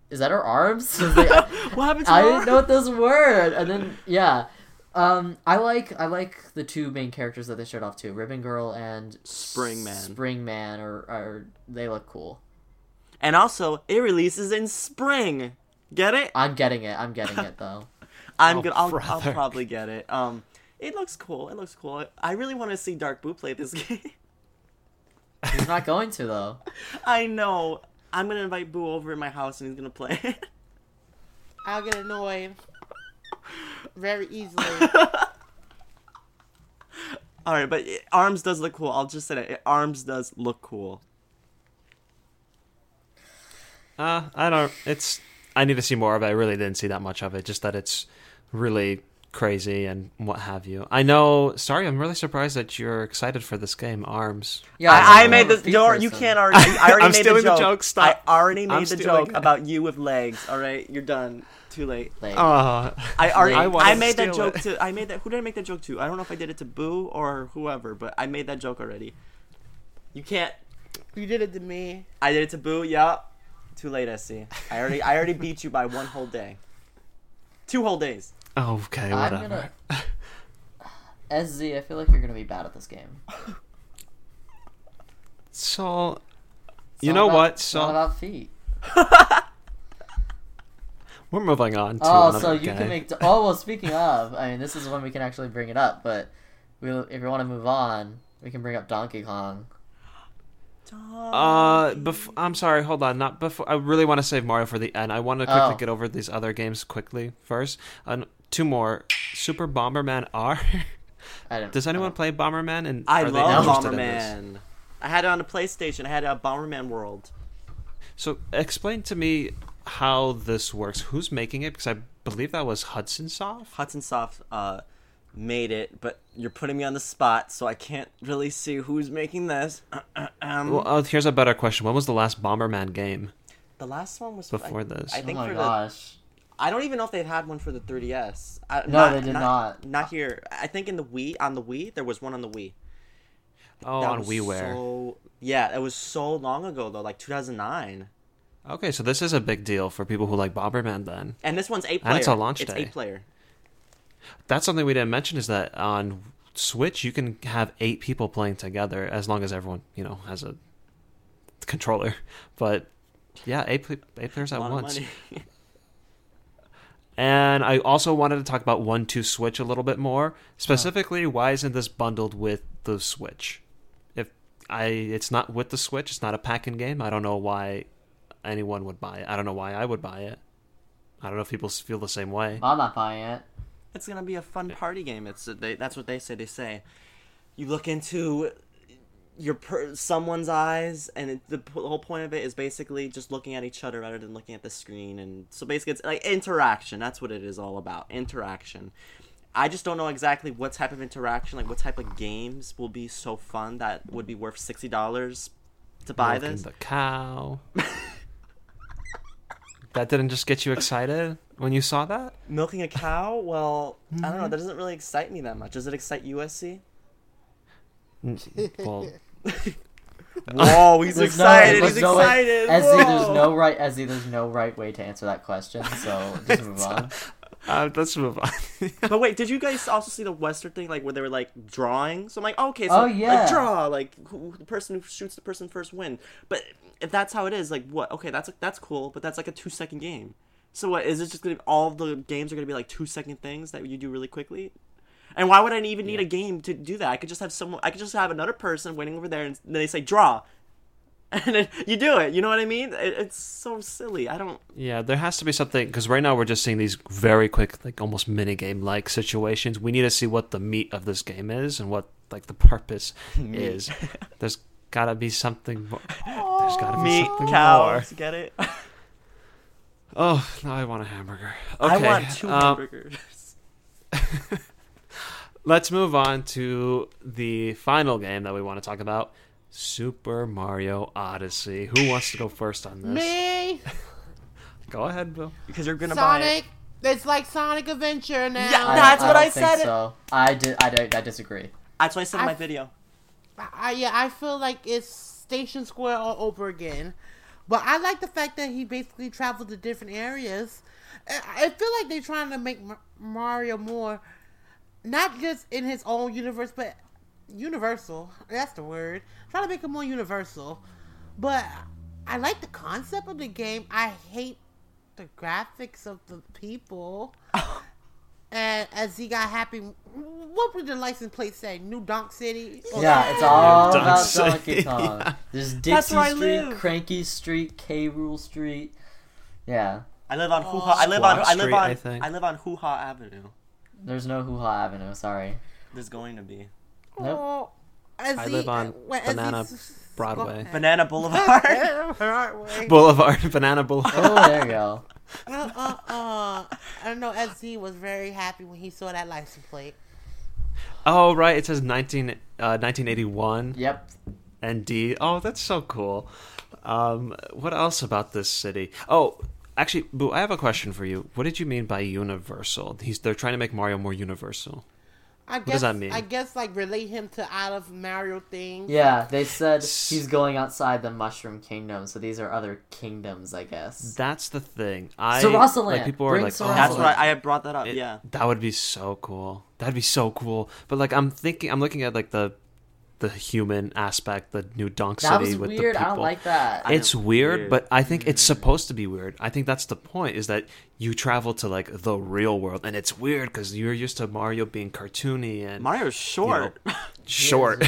Is that her arms?" [LAUGHS] I, like, what happened to I didn't know what those were. And then yeah, um, I like I like the two main characters that they showed off too, Ribbon Girl and Spring Man. Spring Man, or or they look cool. And also, it releases in spring. Get it? I'm getting it. I'm getting it though. [LAUGHS] I'm Oh, gonna. I'll, I'll probably get it. Um, it looks cool. It looks cool. I really want to see Dark Boo play this [LAUGHS] game. He's not going to though. [LAUGHS] I know. I'm gonna invite Boo over at my house and he's gonna play. it. I'll get annoyed very easily. All right, but it, Arms does look cool. I'll just say that it, Arms does look cool. Uh, I don't. It's. I need to see more of it. I really didn't see that much of it. Just that it's really crazy and what have you. I know. Sorry, I'm really surprised that you're excited for this game, Arms. Yeah, I, I [LAUGHS] I'm made a the. feet Don't, you can't already. I already I'm made stealing the the joke. joke, stop. I already made I'm the joke it. about you with legs. All right, you're done. Too late. Like, Oh, I already. I I, made that joke it. to. I made that. Who did I make that joke to? I don't know if I did it to Boo or whoever, but I made that joke already. You can't. you did it to me. I did it to Boo. Yeah. Too late, SC. I already. I already beat you by one whole day. Two whole days. okay, I'm whatever. gonna. [LAUGHS] SZ, I feel like you're gonna be bad at this game. So, you all know about- what? it's all So about feet. [LAUGHS] we're moving on to Oh, so you guy. can make. Oh well, speaking [LAUGHS] of, I mean, this is when we can actually bring it up. But we, if you want to move on, we can bring up Donkey Kong. Uh, bef- I'm sorry. Hold on. Not before. I really want to save Mario for the end. I want to quickly Oh. get over these other games quickly first. Uh, two more. Super Bomberman R. [LAUGHS] I don't. Does anyone play Bomberman? And I are they love interested in this? Bomberman. I had it on the PlayStation. I had a Bomberman World. So explain to me how this works. Who's making it? Because I believe that was Hudson Soft. Hudson Soft uh, made it, but you're putting me on the spot, so I can't really see who's making this. um, [CLEARS THROAT] Well, uh, here's a better question. When was the last Bomberman game? the last one was before I, this. I Oh think my for the gosh. I don't even know if they've had one for the 3DS. I, No, they did not. Not here. I think in the Wii, on the Wii, there was one on the Wii. Oh, That on was WiiWare. So, yeah, it was so long ago though, like 2009. Okay, so this is a big deal for people who like Bomberman. Then And this one's eight player. And it's a launch It's day. eight player. That's something we didn't mention is that on Switch you can have eight people playing together as long as everyone you know has a controller. [LAUGHS] But yeah, eight eight players at once. [LAUGHS] And I also wanted to talk about one two switch a little bit more. Specifically, oh. why isn't this bundled with the Switch? If I it's not with the Switch, it's not a pack-in game. I don't know why anyone would buy it. I don't know why I would buy it. I don't know if people feel the same way. I'm not buying it. It's gonna be a fun party game. It's they, that's what they say. They say you look into your per, someone's eyes, and it, the, p- the whole point of it is basically just looking at each other rather than looking at the screen. And so basically, it's like interaction. That's what it is all about. Interaction. I just don't know exactly what type of interaction, like what type of games will be so fun that would be worth sixty dollars to buy Milking this. the cow. [LAUGHS] that didn't just get you excited when you saw that? Milking a cow? Well, I don't know. That doesn't really excite me that much. Does it excite USC? Well, [LAUGHS] Whoa, he's There's excited. there's he's no way- excited. Ezzy, there's Whoa. no right. Ezzy, there's no right way to answer that question. So just move on. [LAUGHS] uh, let's move on. [LAUGHS] But wait, did you guys also see the Western thing, like where they were like drawing? So I'm like, okay, so Oh, yeah. like, draw, like who, the person who shoots the person first win. But if that's how it is, like what? Okay, that's that's cool, but that's like a two second game. So what is it? Just gonna all the games are gonna be like two second things that you do really quickly? And why would I even need a game to do that? I could just have someone. I could just have another person waiting over there, and then they say draw, [LAUGHS] and then you do it. You know what I mean? It, it's so silly. I don't. Yeah, there has to be something because right now we're just seeing these very quick, like almost mini game like situations. We need to see what the meat of this game is and what like the purpose [LAUGHS] is. There's gotta be something. More. There's gotta be Meat, something more. cows, get it? [LAUGHS] Oh, now I want a hamburger. Okay, I want two um, [LAUGHS] let's move on to the final game that we want to talk about: Super Mario Odyssey. Who wants to go first on this? Me, [LAUGHS] Go ahead, Bill. Because you're gonna buy it. Sonic. It's like Sonic Adventure now. Yeah, I, That's I what don't I think said. So I did. I, di- I disagree. That's what I said in my I- video. I, yeah, I feel like it's Station Square all over again. But I like the fact that he basically traveled to different areas. I I feel like they're trying to make Mario more, not just in his own universe, but universal. That's the word. Trying to make him more universal. But I like the concept of the game. I hate the graphics of the people. [LAUGHS] And as he got happy, what would the license plate say? New Donk City? Or- Yeah, it's all Dunk about City, Donkey Kong. [LAUGHS] yeah. There's Dixie Street, live. Cranky Street, K. Rool Street. Yeah, I live on Hoo Ha. I live on. Squawk I live Street, on. I think. I live on Hoo Ha Avenue. there's no Hoo Ha Avenue. Sorry. There's going to be Nope. Oh, I live on when- Banana he Broadway. go- Banana [LAUGHS] Boulevard. Broadway. Boulevard, [LAUGHS] Banana Boulevard. Oh, there you go. Uh, uh, uh, I don't know SZ was very happy when he saw that license plate. Oh, right. It says 19, uh, 1981 Yep. and D. Oh, that's so cool. Um, what else about this city? Oh, actually, Boo, I have a question for you. What did you mean by universal? He's they're trying to make Mario more universal. I guess, does that mean? I guess like relate him to out of Mario things. Yeah, they said he's going outside the Mushroom Kingdom, so these are other kingdoms, I guess. That's the thing. I Sarasaland. like people are Bring like, oh, That's what I, I brought that up. It- yeah. That would be so cool. That'd be so cool. But like I'm thinking I'm looking at like the the human aspect, the new Donk That City was with weird. the I people. don't like that. It's weird, weird. but I think it's mm. supposed to be weird. I think that's the point is that you travel to like the real world and it's weird cuz you're used to Mario being cartoony and Mario's short. [LAUGHS] short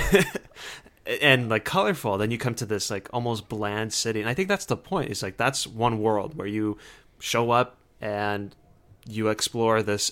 [LAUGHS] and like colorful then you come to this like almost bland city and i think that's the point it's like that's one world where you show up and you explore this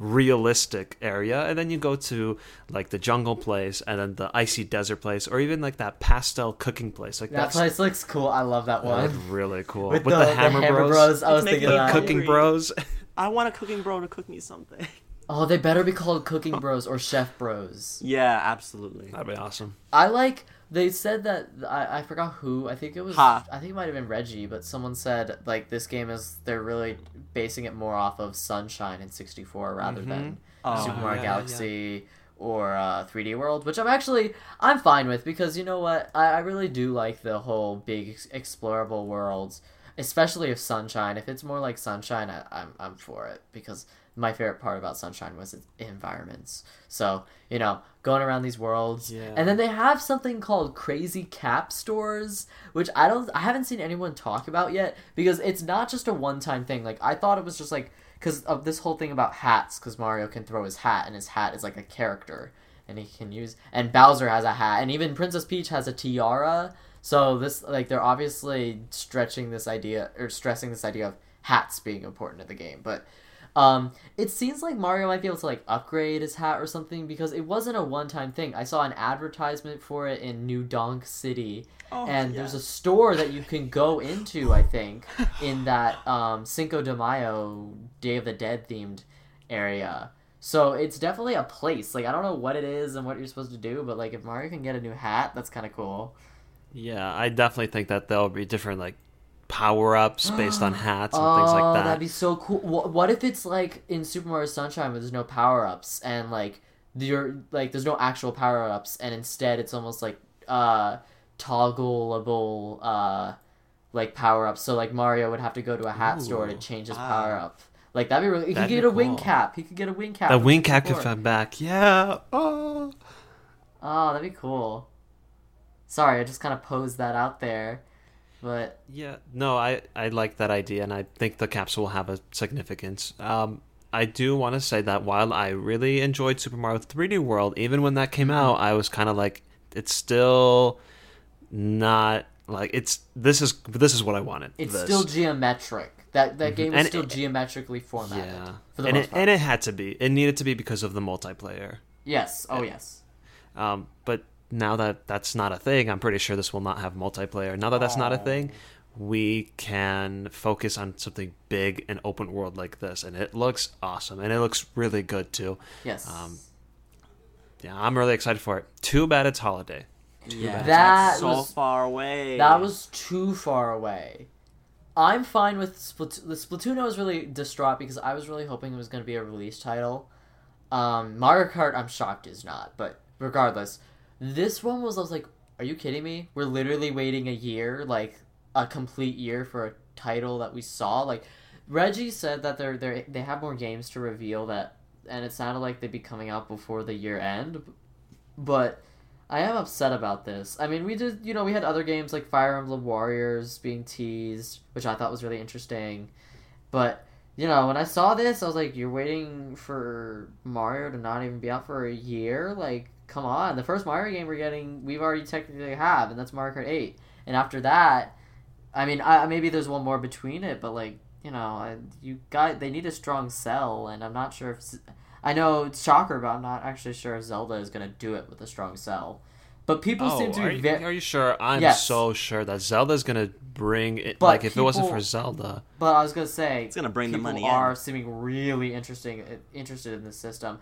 realistic area and then you go to like the jungle place and then the icy desert place or even like that pastel cooking place like that that's, place looks cool. I love that that's one. really cool With, with, the, the, hammer, bros, I was thinking making that. cooking bros I want a cooking bro to cook me something. [LAUGHS] Oh, they better be called Cooking Bros or Chef Bros. Yeah, absolutely. that'd be awesome I like. They said that I, I forgot who. I think it was. Ha. I think it might have been Reggie, but someone said like this game is they're really basing it more off of Sunshine in '64 rather than Oh, Super Mario yeah, yeah. Galaxy or uh, 3D World, which I'm actually I'm fine with because you know what I, I really do like the whole big explorable worlds, especially if Sunshine. If it's more like Sunshine, I, I'm I'm for it because my favorite part about Sunshine was its environments. So you know, going around these worlds, Yeah. and then they have something called Crazy Cap stores, which I don't, I haven't seen anyone talk about yet because it's not just a one-time thing. Like I thought it was just like because of this whole thing about hats, because Mario can throw his hat, and his hat is like a character, and he can use, and Bowser has a hat, and even Princess Peach has a tiara. So this, like, they're obviously stretching this idea or stressing this idea of hats being important in the game, but. Um, it seems like Mario might be able to like upgrade his hat or something because it wasn't a one-time thing. I saw an advertisement for it in New Donk City, Oh, and yeah. there's a store that you can go into. I think in [LAUGHS] that um, Cinco de Mayo Day of the Dead themed area. So it's definitely a place. Like I don't know what it is and what you're supposed to do, but like if Mario can get a new hat, that's kind of cool. Yeah, I definitely think that there'll be different like power ups based on [GASPS] hats and oh, things like that. that'd be so cool. What, what if it's like in Super Mario Sunshine where there's no power ups and like you're like there's no actual power ups and instead it's almost like uh toggleable uh like power ups. So like Mario would have to go to a hat store to change his wow. power up. Like that'd be really. He could get a wing cap. He could get a wing cap. the wing cap could 64. come back. Yeah. Oh. Oh, that'd be cool. Sorry, I just kind of posed that out there, but Yeah, no, I, I like that idea, and I think the capsule will have a significance. Um, I do want to say that while I really enjoyed Super Mario 3D World, even when that came out, I was kind of like, it's still not like it's this is this is what I wanted. it's this. still geometric. That that game was And still it- geometrically formatted. yeah, for the and it, and it had to be. It needed to be because of the multiplayer. yes. Oh yes. Um, but now that that's not a thing, I'm pretty sure this will not have multiplayer. Now that that's not a thing, we can focus on something big and open world like this, and it looks awesome, and it looks really good too. Yes. Um, Yeah, I'm really excited for it. Too bad it's holiday. Yeah, That that's so was- far away. That was too far away. I'm fine with Splat- the Splatoon. I was really distraught because I was really hoping it was going to be a release title. Um, Mario Kart, I'm shocked is not, but regardless, this one was. I was like, "Are you kidding me? We're literally waiting a year, like a complete year for a title that we saw." Like Reggie said that they're they they have more games to reveal that, and it sounded like they'd be coming out before the year end, but. I am upset about this. I mean, we did, you know, we had other games like Fire Emblem Warriors being teased, which I thought was really interesting. But, you know, when I saw this, I was like, you're waiting for Mario to not even be out for a year? Like, come on. The first Mario game we're getting, we've already technically have, and that's Mario Kart 8. And after that, I mean, I, maybe there's one more between it, but, like, you know, I, you got, they need a strong sell, and I'm not sure if. Z- I know it's shocker, but I'm not actually sure if Zelda is going to do it with a strong sell. But people Oh, seem to are, be you, very. are you sure? I'm Yes. so sure that Zelda's gonna bring it. But like if it wasn't for Zelda, But I was gonna say It's gonna bring the people money are in. seeming really interesting, interested in the system.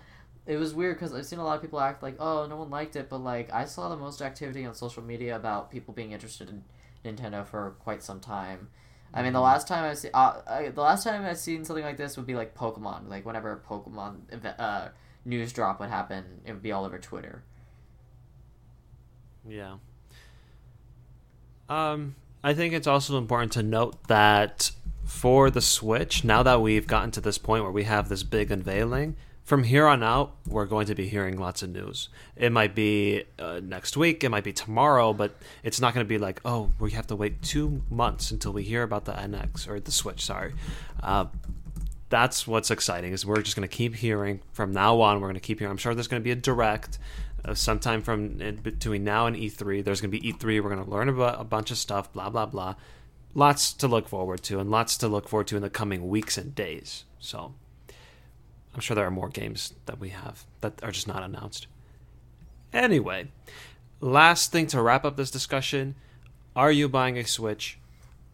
It was weird because I've seen a lot of people act like, "Oh, no one liked it," but like I saw the most activity on social media about people being interested in Nintendo for quite some time. I Mm-hmm. mean, the last time I see, uh, I, the last time I've seen something like this would be like Pokemon. Like whenever Pokemon event, uh, news drop would happen, it would be all over Twitter. Yeah. Um, I think it's also important to note that for the Switch, now that we've gotten to this point where we have this big unveiling, from here on out, we're going to be hearing lots of news. It might be uh, next week, it might be tomorrow, but it's not going to be like, oh, we have to wait two months until we hear about the NX or the Switch. Sorry. Uh, that's what's exciting is we're just going to keep hearing from now on. We're going to keep hearing. I'm sure there's going to be a direct uh, sometime from between now and E3. There's going to be E3. We're going to learn about a bunch of stuff. Blah blah blah. Lots to look forward to, and lots to look forward to in the coming weeks and days. So I'm sure there are more games that we have that are just not announced. Anyway, last thing to wrap up this discussion: Are you buying a Switch?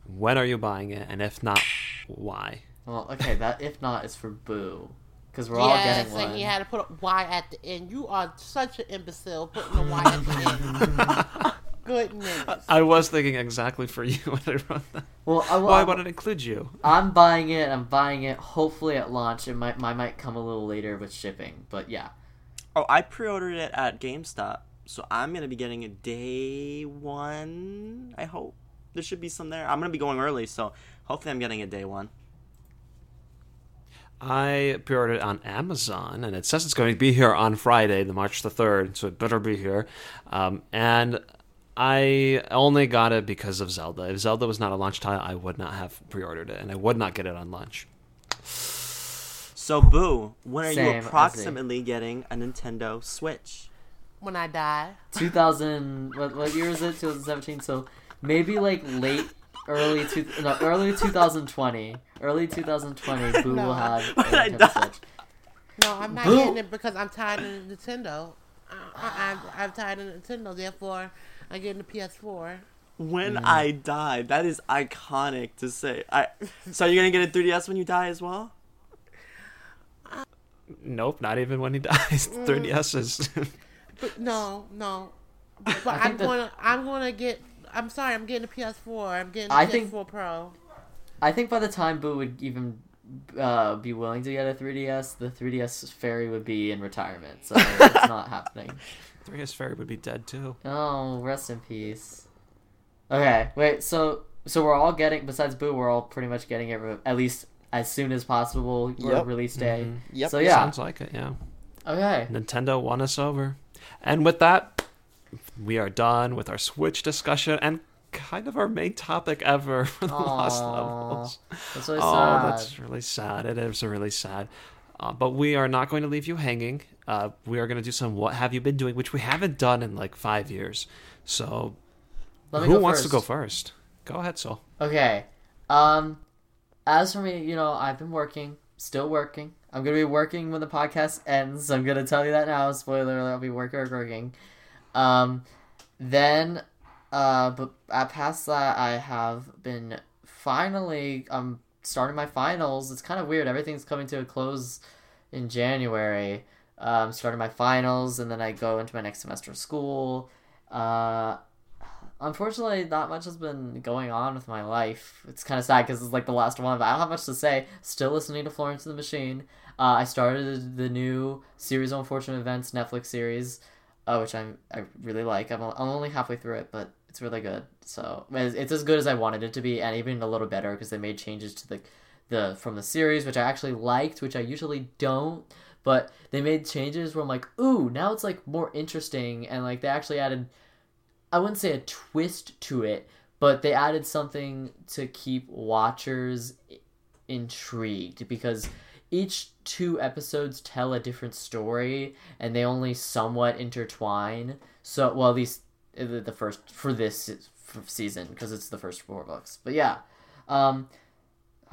When are you buying it? And if not, why? Well, okay, that if not is for Boo, because we're all yes, getting and one. he had to put a Y at the end. You are such an imbecile putting a Y at the end. [LAUGHS] Goodness. I was thinking exactly for you [LAUGHS] when I wrote that. Well, I, Well, I wanted to include you. I'm buying it. I'm buying it. Hopefully at launch. It might, might might come a little later with shipping, but yeah. Oh, I pre-ordered it at GameStop, so I'm gonna be getting it day one. I hope there should be some there. I'm gonna be going early, so hopefully I'm getting it day one. I pre-ordered it on Amazon, and it says it's going to be here on Friday, the March the third. So it better be here. Um, and I only got it because of Zelda. If Zelda was not a launch title, I would not have pre-ordered it, and I would not get it on launch. So, Boo, when are Same, you approximately getting a Nintendo Switch? When I die. 2000 what, what year is it 2017 so maybe like late early two, no, early 2020 early 2020 boo [LAUGHS] No. will have a [LAUGHS] When I Nintendo die. Switch. No, I'm not Boo. getting it because I'm tired of Nintendo. I, I, I'm, I'm tired of Nintendo. Therefore, I'm getting the PS4. When Mm. I die, that is iconic to say. I so you're gonna get a 3DS when you die as well? Nope, not even when he [LAUGHS] dies. 3DS is. [LAUGHS] But no, no. [LAUGHS] But I I'm that- gonna, I'm gonna get. I'm sorry, I'm getting a PS4. I'm getting the I PS4 think- Pro. i think by the time boo would even uh, be willing to get a 3ds the 3ds fairy would be in retirement so it's not happening 3DS Fairy would be dead too. oh rest in peace okay wait so so we're all getting besides boo we're all pretty much getting it re- at least as soon as possible for Yep. release day Mhm. Yep. so yeah Sounds like it, yeah. okay Nintendo won us over. And with that, we are done with our Switch discussion and kind of our main topic ever [LAUGHS] for the lost levels. That's really Oh, sad. that's really sad. It is really sad. Uh, but we are not going to leave you hanging. Uh, we are going to do some what have you been doing, which we haven't done in like five years. So, who wants first. to go first? Go ahead, Sol. Okay. Um, as for me, you know, I've been working, still working. I'm gonna be working when the podcast ends. I'm gonna tell you that now. Spoiler: alert, I'll be working, working. Um, then, uh, but uh, past that, I have been finally. I'm starting my finals. It's kind of weird. Everything's coming to a close in January. Um, starting my finals, and then I go into my next semester of school. Uh, unfortunately, not much has been going on with my life. It's kind of sad because it's like the last one, but I don't have much to say. Still listening to Florence and the Machine. Uh, I started the new series of unfortunate events Netflix series, uh, which I'm I really like. I'm, I'm only halfway through it, but it's really good. So it's, it's as good as I wanted it to be, and even a little better because they made changes to the the from the series, which I actually liked, which I usually don't. But they made changes where I'm like, ooh, now it's like more interesting, and like they actually added I wouldn't say a twist to it, but they added something to keep watchers intrigued because each two episodes tell a different story and they only somewhat intertwine. So, well, at least uh, the first for this se- f- season because it's the first four books. But yeah, um,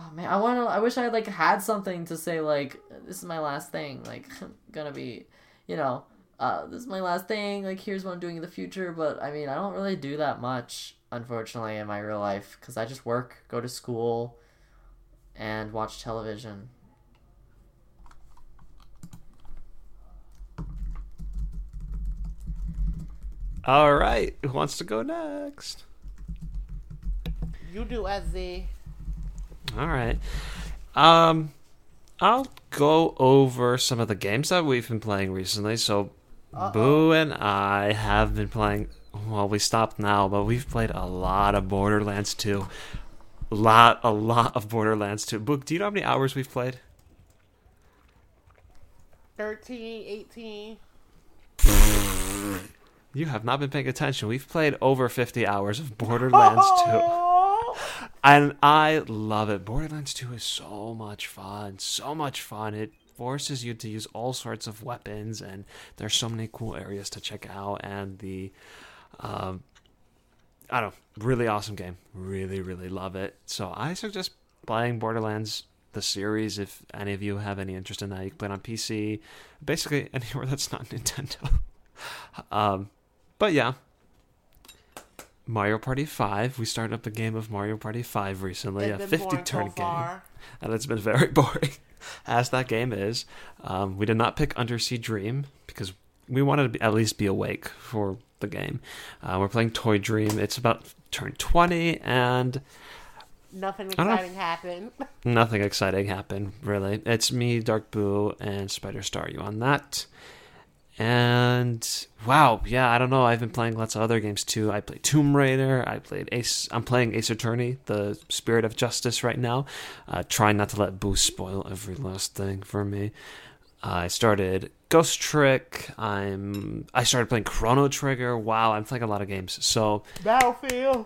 oh man, I want to. I wish I like had something to say like this is my last thing. Like, [LAUGHS] gonna be, you know, uh, this is my last thing. Like, here's what I'm doing in the future. But I mean, I don't really do that much, unfortunately, in my real life because I just work, go to school, and watch television. All right. Who wants to go next? You do as the. All right. Um, I'll go over some of the games that we've been playing recently. So, Boo and I have been playing. Well, we stopped now, but we've played a lot of Borderlands 2. A lot, a lot of Borderlands 2. Boo, do you know how many hours we've played? 13, 18. You have not been paying attention. We've played over 50 hours of Borderlands 2. [LAUGHS] And I love it. Borderlands 2 is so much fun. So much fun. It forces you to use all sorts of weapons, and there's so many cool areas to check out. And the, um, I don't know, really awesome game. Really, really love it. So I suggest playing Borderlands the series if any of you have any interest in that. You can play it on PC, basically [LAUGHS] anywhere that's not Nintendo. [LAUGHS] um, but yeah, Mario Party 5. We started up a game of Mario Party 5 recently, It's a 50 turn so game. And it's [LAUGHS] been very [LAUGHS] boring, as that game is. Um, we did not pick Undersea Dream because we wanted to be, at least be awake for the game. Uh, we're playing Toy Dream. It's about turn 20, and Nothing exciting happened. [LAUGHS] nothing exciting happened, really. It's me, Dark Boo, and Spider Star. You on that? And wow, yeah, I don't know. I've been playing lots of other games too. I played Tomb Raider. I played Ace. I'm playing Ace Attorney, the Spirit of Justice right now. Uh, trying not to let Boo spoil every last thing for me. I started Ghost Trick. I'm. I started playing Chrono Trigger. Wow, I'm playing a lot of games. So Battlefield.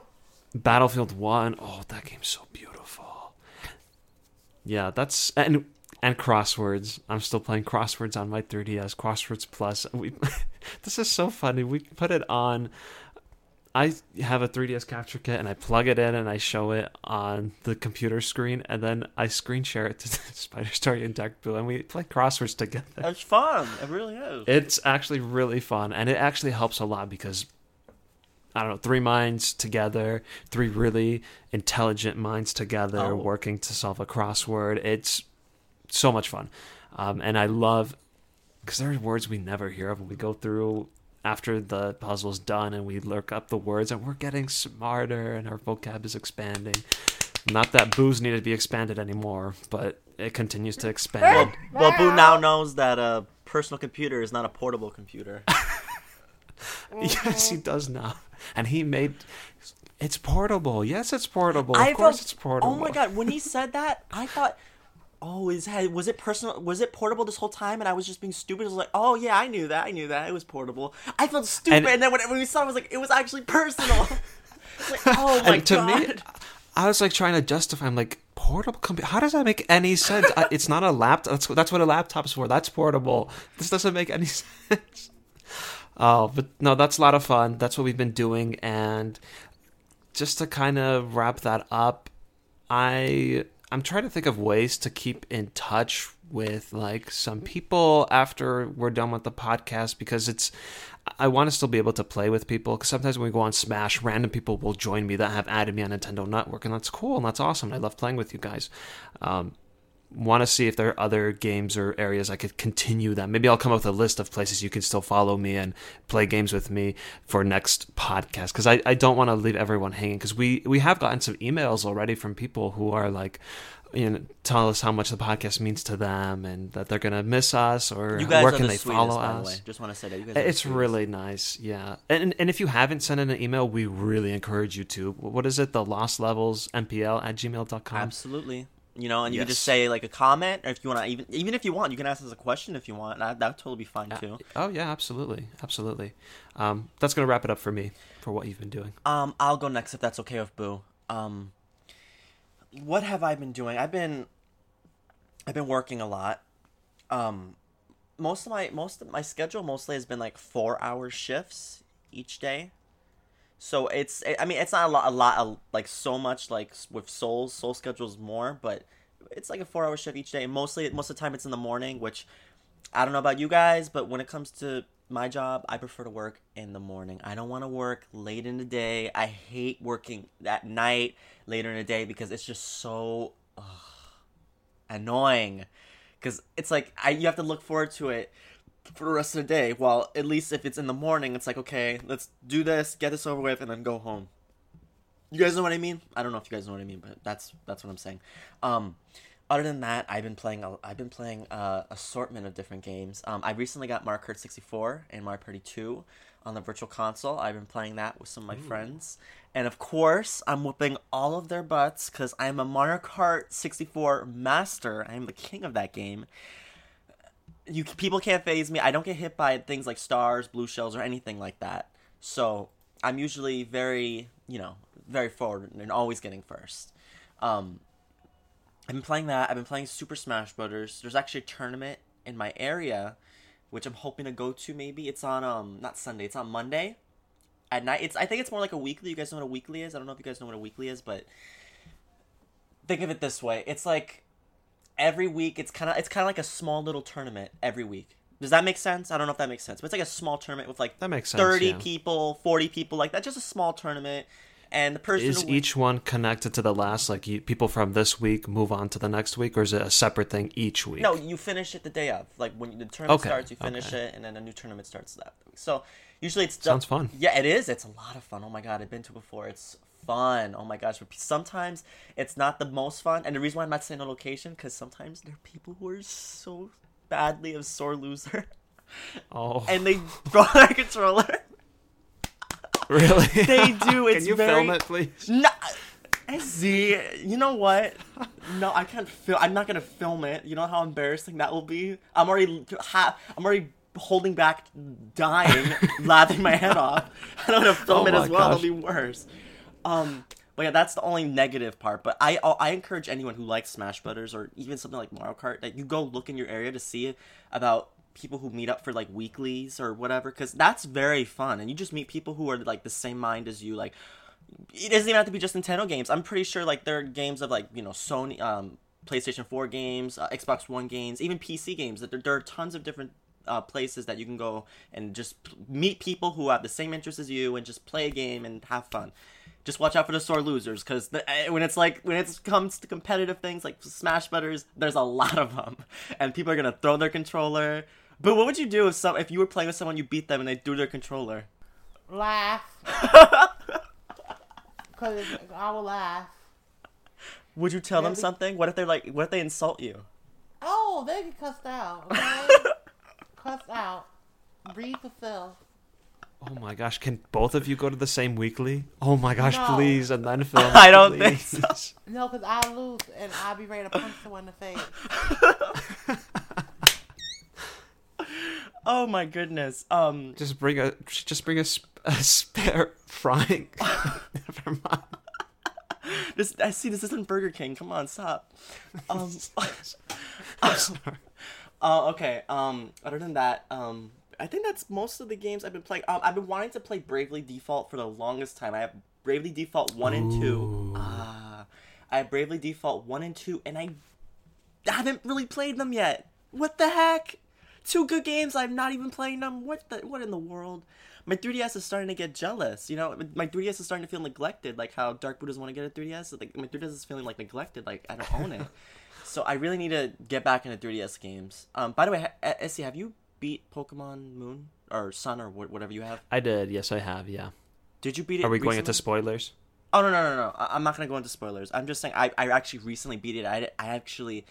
Battlefield One. Oh, that game's so beautiful. Yeah, that's and and crosswords. I'm still playing crosswords on my 3DS. Crosswords Plus. [LAUGHS] We, [LAUGHS] this is so funny. We put it on. I have a 3DS capture kit and I plug it in and I show it on the computer screen and then I screen share it to [LAUGHS] Spider Star and Dark Boo and we play crosswords together. It's fun. It really is. It's actually really fun, and it actually helps a lot because I don't know, three minds together, three really intelligent minds together Oh. working to solve a crossword. It's so much fun, um, and I love because there are words we never hear of when we go through after the puzzle's done and we look up the words and we're getting smarter and our vocab is expanding. Not that booze need to be expanded anymore, but it continues to expand. [LAUGHS] well, Boo now knows that a personal computer is not a portable computer. [LAUGHS] Yes, he does now. And he made it's portable. Yes, it's portable. I of course felt- it's portable. Oh my god, when he said that, I thought, oh, is that, was it personal? Was it portable this whole time? And I was just being stupid. I was like, oh yeah, I knew that. I knew that. It was portable. I felt stupid, And- and, then when, when we saw, it, I was like, it was actually personal. [LAUGHS] like, [LAUGHS] oh my and to god. me, I was like trying to justify. I'm like portable computer. How does that make any sense? I, it's not a laptop. That's that's what a laptop's for. That's portable. This doesn't make any [LAUGHS] sense. Oh, but no, that's a lot of fun. That's what we've been doing, and just to kind of wrap that up, I I'm trying to think of ways to keep in touch with like some people after we're done with the podcast because it's I want to still be able to play with people because sometimes when we go on Smash, random people will join me that have added me on Nintendo Network, and that's cool and that's awesome. I love playing with you guys. Um, want to see if there are other games or areas I could continue that. Maybe I'll come up with a list of places you can still follow me and play games with me for next podcast because I, I don't want to leave everyone hanging because we, we have gotten some emails already from people who are like, you know, tell us how much the podcast means to them and that they're gonna miss us or You guys where can the they follow us. Just want to say that you guys. It's really nice, yeah. And and if you haven't sent in an email, we really encourage you to. What is it? The Lost Levels MPL at gmail.com. Absolutely. You know, and you can just say like a comment, or if you want to even even if you want, you can ask us a question if you want. That that would totally be fine too. Oh yeah, absolutely, absolutely. Um, that's gonna wrap it up for me for what you've been doing. Um, I'll go next if that's okay with Boo. Um, what have I been doing? I've been, I've been working a lot. Um, most of my most of my schedule mostly has been like four hour shifts each day. So it's I mean it's not a lot a lot of, like so much like with Sol's Sol schedules more, but it's like a four hour shift each day. And mostly most of the time it's in the morning, which I don't know about you guys, but when it comes to my job, I prefer to work in the morning. I don't want to work late in the day. I hate working at night, later in the day, because it's just so ugh, annoying. Because it's like I you have to look forward to it for the rest of the day. While at least if it's in the morning, it's like okay, let's do this, get this over with, and then go home. You guys know what I mean? I don't know if you guys know what I mean, but that's that's what I'm saying. Um, other than that, I've been playing. A, I've been playing a assortment of different games. Um, I recently got Mario Kart 64 and Mario Party 2 on the Virtual Console. I've been playing that with some of my friends, and of course, I'm whooping all of their butts because I'm a Mario Kart 64 master. I am the king of that game. You people can't phase me. I don't get hit by things like stars, blue shells, or anything like that. So I'm usually very, you know, very forward and always getting first. Um, I've been playing that. I've been playing Super Smash Brothers. There's actually a tournament in my area, which I'm hoping to go to. Maybe it's on um not Sunday. It's on Monday at night. It's I think it's more like a weekly. You guys know what a weekly is? I don't know if you guys know what a weekly is, but think of it this way: it's like every week. It's kind of it's kind of like a small little tournament every week. Does that make sense? I don't know if that makes sense, but it's like a small tournament with like That makes sense, thirty yeah. people, forty people, like that. Just a small tournament, and the person Is each one connected to the last? Like you, people from this week move on to the next week, or is it a separate thing each week? No, you finish it the day of. Like when the tournament Okay, starts, you finish okay. it, and then a new tournament starts that week. So usually it's Sounds fun. Yeah, it is. It's a lot of fun. Oh my god, I've been to it before. It's fun. Oh my gosh. Sometimes it's not the most fun, and the reason why I'm not saying a location because sometimes there are people who are so badly a sore loser. Oh, and they throw their controller. really? [LAUGHS] They do. It's Can you very... film it, please? No, eh, Z, you know what? No, I can't film. I'm not gonna film it. You know how embarrassing that will be. I'm already ha- I'm already holding back, dying, [LAUGHS] laughing my head off. I don't want to film Oh it as well. gosh. It'll be worse. Um, but yeah, that's the only negative part. But I I encourage anyone who likes Smash Brothers or even something like Mario Kart that you go look in your area to see about people who meet up for like weeklies or whatever because that's very fun and you just meet people who are like the same mind as you like it doesn't even have to be just Nintendo games. I'm pretty sure like there are games of like you know Sony, um, PlayStation 4 games, uh, Xbox One games, even PC games. That there, there are tons of different uh, places that you can go and just meet people who have the same interests as you and just play a game and have fun. Just watch out for the sore losers because eh, when it's like when it comes to competitive things like Smash Brothers, there's a lot of them, and people are gonna throw their controller. But what would you do if some if you were playing with someone you beat them and they threw their controller? Laugh. [LAUGHS] Because I will laugh. Would you tell them something? What if they're like? What if they insult you? Oh, they get cussed out. Okay? [LAUGHS] cussed out. Breathe to fill. Oh my gosh, can both of you go to the same weekly? Oh my gosh, No. please, and then [LAUGHS] film. I don't think please. No, because I lose and I'll be ready to punch someone in the face. [LAUGHS] Oh my goodness. Um, Just bring a just bring a, a spare frying. [LAUGHS] Never mind. this I see this isn't Burger King. Come on, stop. Um, I'm sorry. uh, okay. Um, other than that, um, I think that's most of the games I've been playing. Um, I've been wanting to play Bravely Default for the longest time. I have Bravely Default one and two. Ah, I have Bravely Default one and two, and I haven't really played them yet. What the heck? Two good games. I'm not even playing them. What the? What in the world? My 3DS is starting to get jealous. You know, my 3DS is starting to feel neglected. Like how Dark Buddhas want to get a 3DS. Like my 3DS is feeling like neglected. Like I don't own it. [LAUGHS] so I really need to get back into 3DS games. Um, by the way, Essie, have you beat Pokemon Moon or Sun or wh- whatever you have? I did. Yes, I have. Yeah. Did you beat it? Are we going into spoilers? Oh no no no no! I- I'm not gonna go into spoilers. I'm just saying I, I actually recently beat it. I, I actually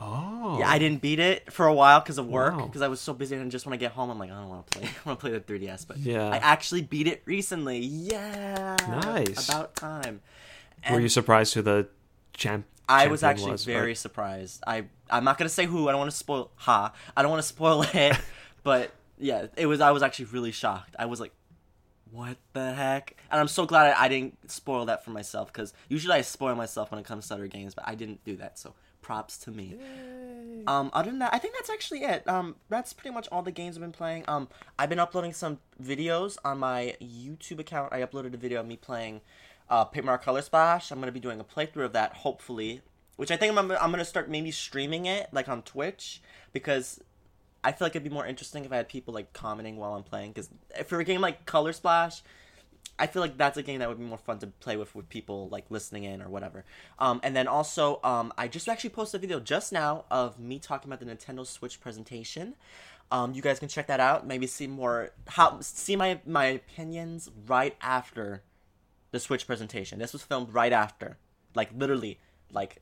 Oh. yeah I didn't beat it for a while because of work Wow. because I was so busy and just when I get home I'm like I don't want to play. [LAUGHS] I want to play the 3ds. But Yeah. I actually beat it recently. Yeah. Nice. About time. Were you surprised who the champ? I was actually was, very surprised. I I'm not gonna say who. I don't want to spoil. Ha! I don't want to spoil [LAUGHS] it. but yeah, it was. I was actually really shocked. I was like, "What the heck?" And I'm so glad I, I didn't spoil that for myself because usually I spoil myself when it comes to other games, but I didn't do that. So props to me. Um, other than that, I think that's actually it. Um, that's pretty much all the games I've been playing. Um, I've been uploading some videos on my YouTube account. I uploaded a video of me playing uh, Paper Mario Color Splash. I'm gonna be doing a playthrough of that, hopefully. Which I think I'm, I'm gonna start maybe streaming it like on Twitch because I feel like it'd be more interesting if I had people like commenting while I'm playing. Because for a game like Color Splash, I feel like that's a game that would be more fun to play with with people like listening in or whatever. Um, and then also, um, I just actually posted a video just now of me talking about the Nintendo Switch presentation. Um, you guys can check that out. Maybe see more how see my my opinions right after the Switch presentation. This was filmed right after, like literally, like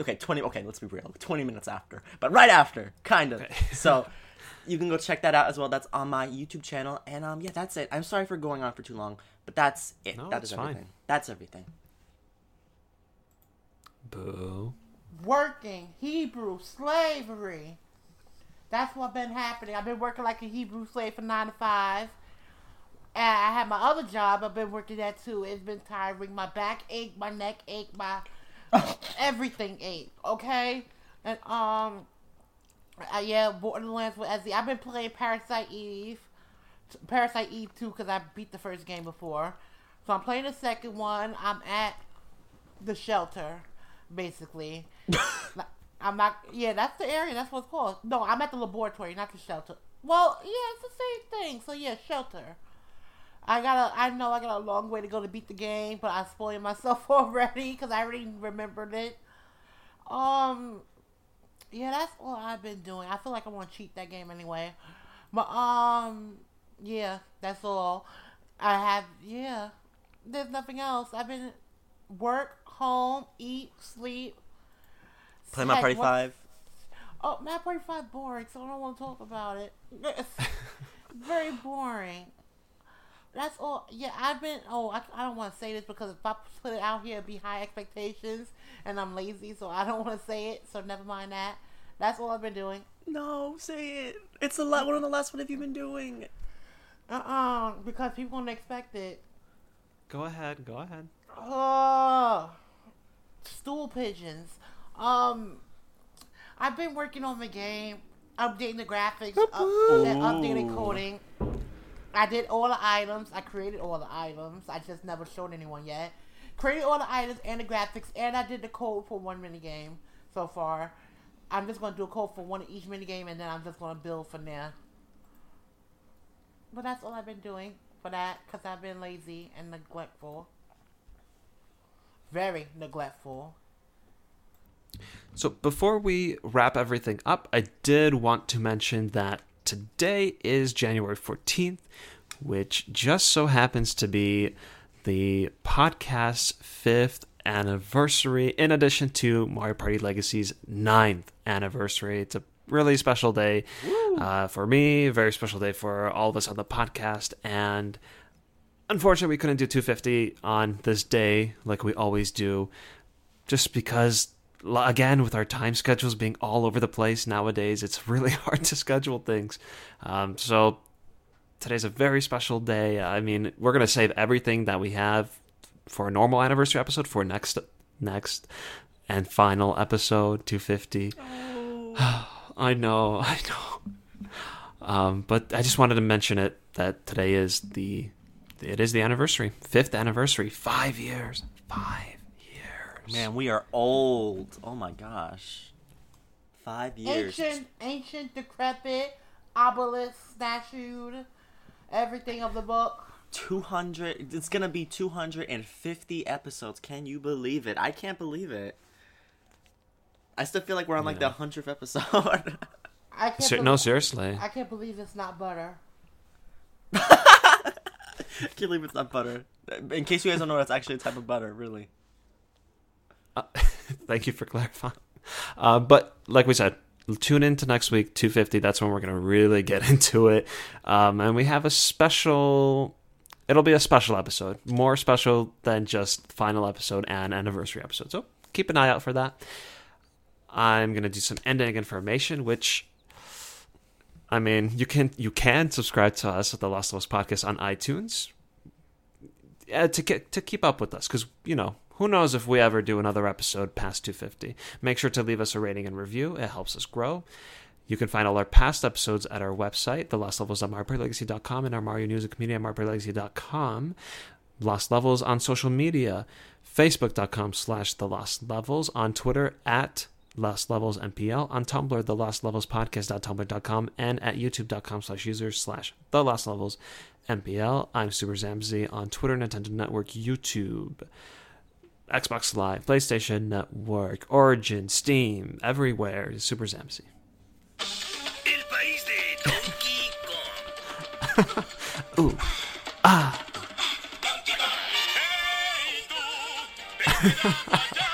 okay, twenty. Okay, let's be real, twenty minutes after, but right after, kind of. So [LAUGHS] you can go check that out as well. That's on my YouTube channel. And um, yeah, that's it. I'm sorry for going on for too long, but that's it. No, that it's fine. everything. That's everything. Boo. Working, Hebrew, slavery. That's what been happening. I've been working like a Hebrew slave for nine to five. And I had my other job. I've been working that too. It's been tiring. My back ache, my neck ache, my everything ache. Okay, and um, uh, yeah, Borderlands with Ezzy. I've been playing Parasite Eve, Parasite Eve too, because I beat the first game before. So I'm playing the second one. I'm at the shelter, basically. [LAUGHS] I'm not. Yeah, that's the area. That's what it's called. No, I'm at the laboratory, not the shelter. Well, yeah, it's the same thing. So yeah, shelter. I got to I know I got a long way to go to beat the game, but I spoiled myself [LAUGHS] already because I already remembered it. Um, yeah, that's all I've been doing. I feel like I want to cheat that game anyway. But um, yeah, that's all. I have yeah. There's nothing else. I've been work, home, eat, sleep. Play my Party Five. Oh, Map 45 boring, so I don't want to talk about it. [LAUGHS] It's very boring. That's all. Yeah, I've been. Oh, I, I don't want to say this because if I put it out here, it'd be high expectations, and I'm lazy, so I don't [LAUGHS] want to say it. So never mind that. That's all I've been doing. No, say it. It's the la- one of the last. What have you been doing? Uh uh because people don't expect it. Go ahead, go ahead. Oh, stool pigeons. Um, I've been working on the game, updating the graphics, up, and updating coding. I did all the items. I created all the items. I just never showed anyone yet. Created all the items and the graphics, and I did the code for one mini game so far. I'm just gonna do a code for one of each mini game, and then I'm just gonna build from there. But that's all I've been doing for that, cause I've been lazy and neglectful. Very neglectful. So before we wrap everything up, I did want to mention that today is January 14th, which just so happens to be the podcast's fifth anniversary, in addition to Mario Party Legacy's ninth anniversary. It's a really special day uh, for me, a very special day for all of us on the podcast, and unfortunately, we couldn't do 250 on this day like we always do, just because, again, with our time schedules being all over the place nowadays, it's really [LAUGHS] hard to schedule things. Um, so today's a very special day. I mean, we're gonna save everything that we have for a normal anniversary episode for next next and final episode 250. [SIGHS] I know, [LAUGHS] I know. Um, but I just wanted to mention it that today is the it is the anniversary, fifth anniversary, five years, five years. Man, we are old. Oh my gosh. Five years. Ancient, ancient, decrepit, obelisk, statued, everything of the book. 200 it's gonna be 250 episodes can you believe it i can't believe it i still feel like we're on like Yeah. the 100th episode [LAUGHS] I can't. Ser- belie- no, seriously. I can't believe it's not butter. [LAUGHS] I can't believe it's not butter in case you guys don't know that's actually a type of butter really [LAUGHS] Thank you for clarifying. Uh, but like we said, tune in to next week, 250. That's when we're going to really get [LAUGHS] into it. Um, and we have a special. It'll be a special episode, more special than just final episode and anniversary episode. So keep an eye out for that. I'm going to do some ending information, which I mean, you can you can subscribe to us at the Lost Levels podcast on iTunes uh, to get to keep up with us because you know who knows if we ever do another episode past 250 make sure to leave us a rating and review. It helps us grow. You can find all our past episodes at our website the lost levels and our mario news and community at mariopartylegacy.com lost levels on social media facebook.com slash the lost levels on twitter at Lost Levels MPL on Tumblr, the Lost Levels Podcast.tumblr.com, and at youtube.com slash users slash the Lost Levels MPL. I'm Super Zamzy on Twitter, Nintendo Network, YouTube, Xbox Live, PlayStation Network, Origin, Steam, everywhere. Super Zamzy. El país de Donkey Kong. [LAUGHS] Ooh. Ah. Hey, tú, vete para allá.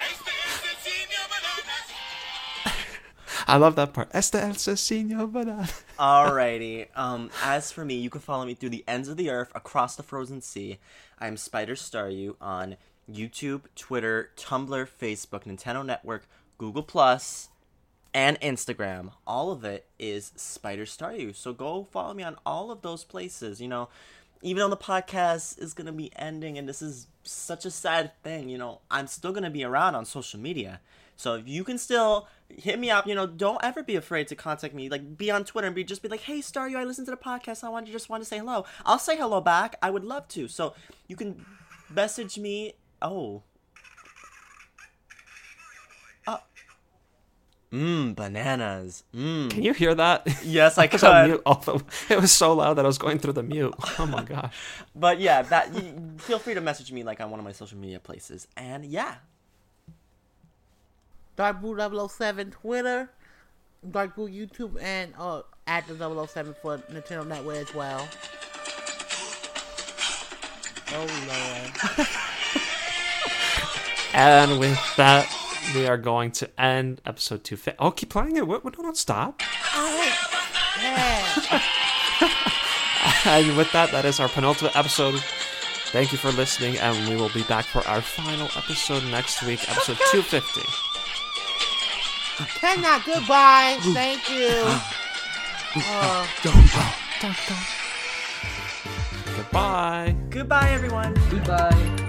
Este es el simio bananas. I love that part. Este el asesino banana. [LAUGHS] Alrighty. Um, as for me, you can follow me through the ends of the earth, across the frozen sea. I'm Spider Star You on YouTube, Twitter, Tumblr, Facebook, Nintendo Network, Google Plus, and Instagram. All of it is Spider Star You. So go follow me on all of those places. You know, even though the podcast is gonna be ending, and this is such a sad thing, you know, I'm still gonna be around on social media. So if you can still hit me up, you know, don't ever be afraid to contact me. Like be on Twitter and be just be like, "Hey, Star, you, I listened to the podcast. I want to just want to say hello." I'll say hello back. I would love to. So you can message me. Oh. Uh, Mmm, bananas. Mmm. Can you hear that? Yes, I [LAUGHS] I was on could. mute. Although it was so loud that I was going through the mute. Oh my gosh. [LAUGHS] But yeah, that you, feel free to message me like on one of my social media places. And yeah, Dark Boo 007 Twitter, Dark Boo YouTube, and uh, at the 007 for Nintendo Network as well. Oh lord. [LAUGHS] And with that, we are going to end episode two. Oh, keep playing it. What? what don't stop. Yeah. And with that, that is our penultimate episode. Thank you for listening, and we will be back for our final episode next week, episode 250. Cannot. Goodbye. Thank you. Uh, Goodbye. Goodbye, everyone. Goodbye.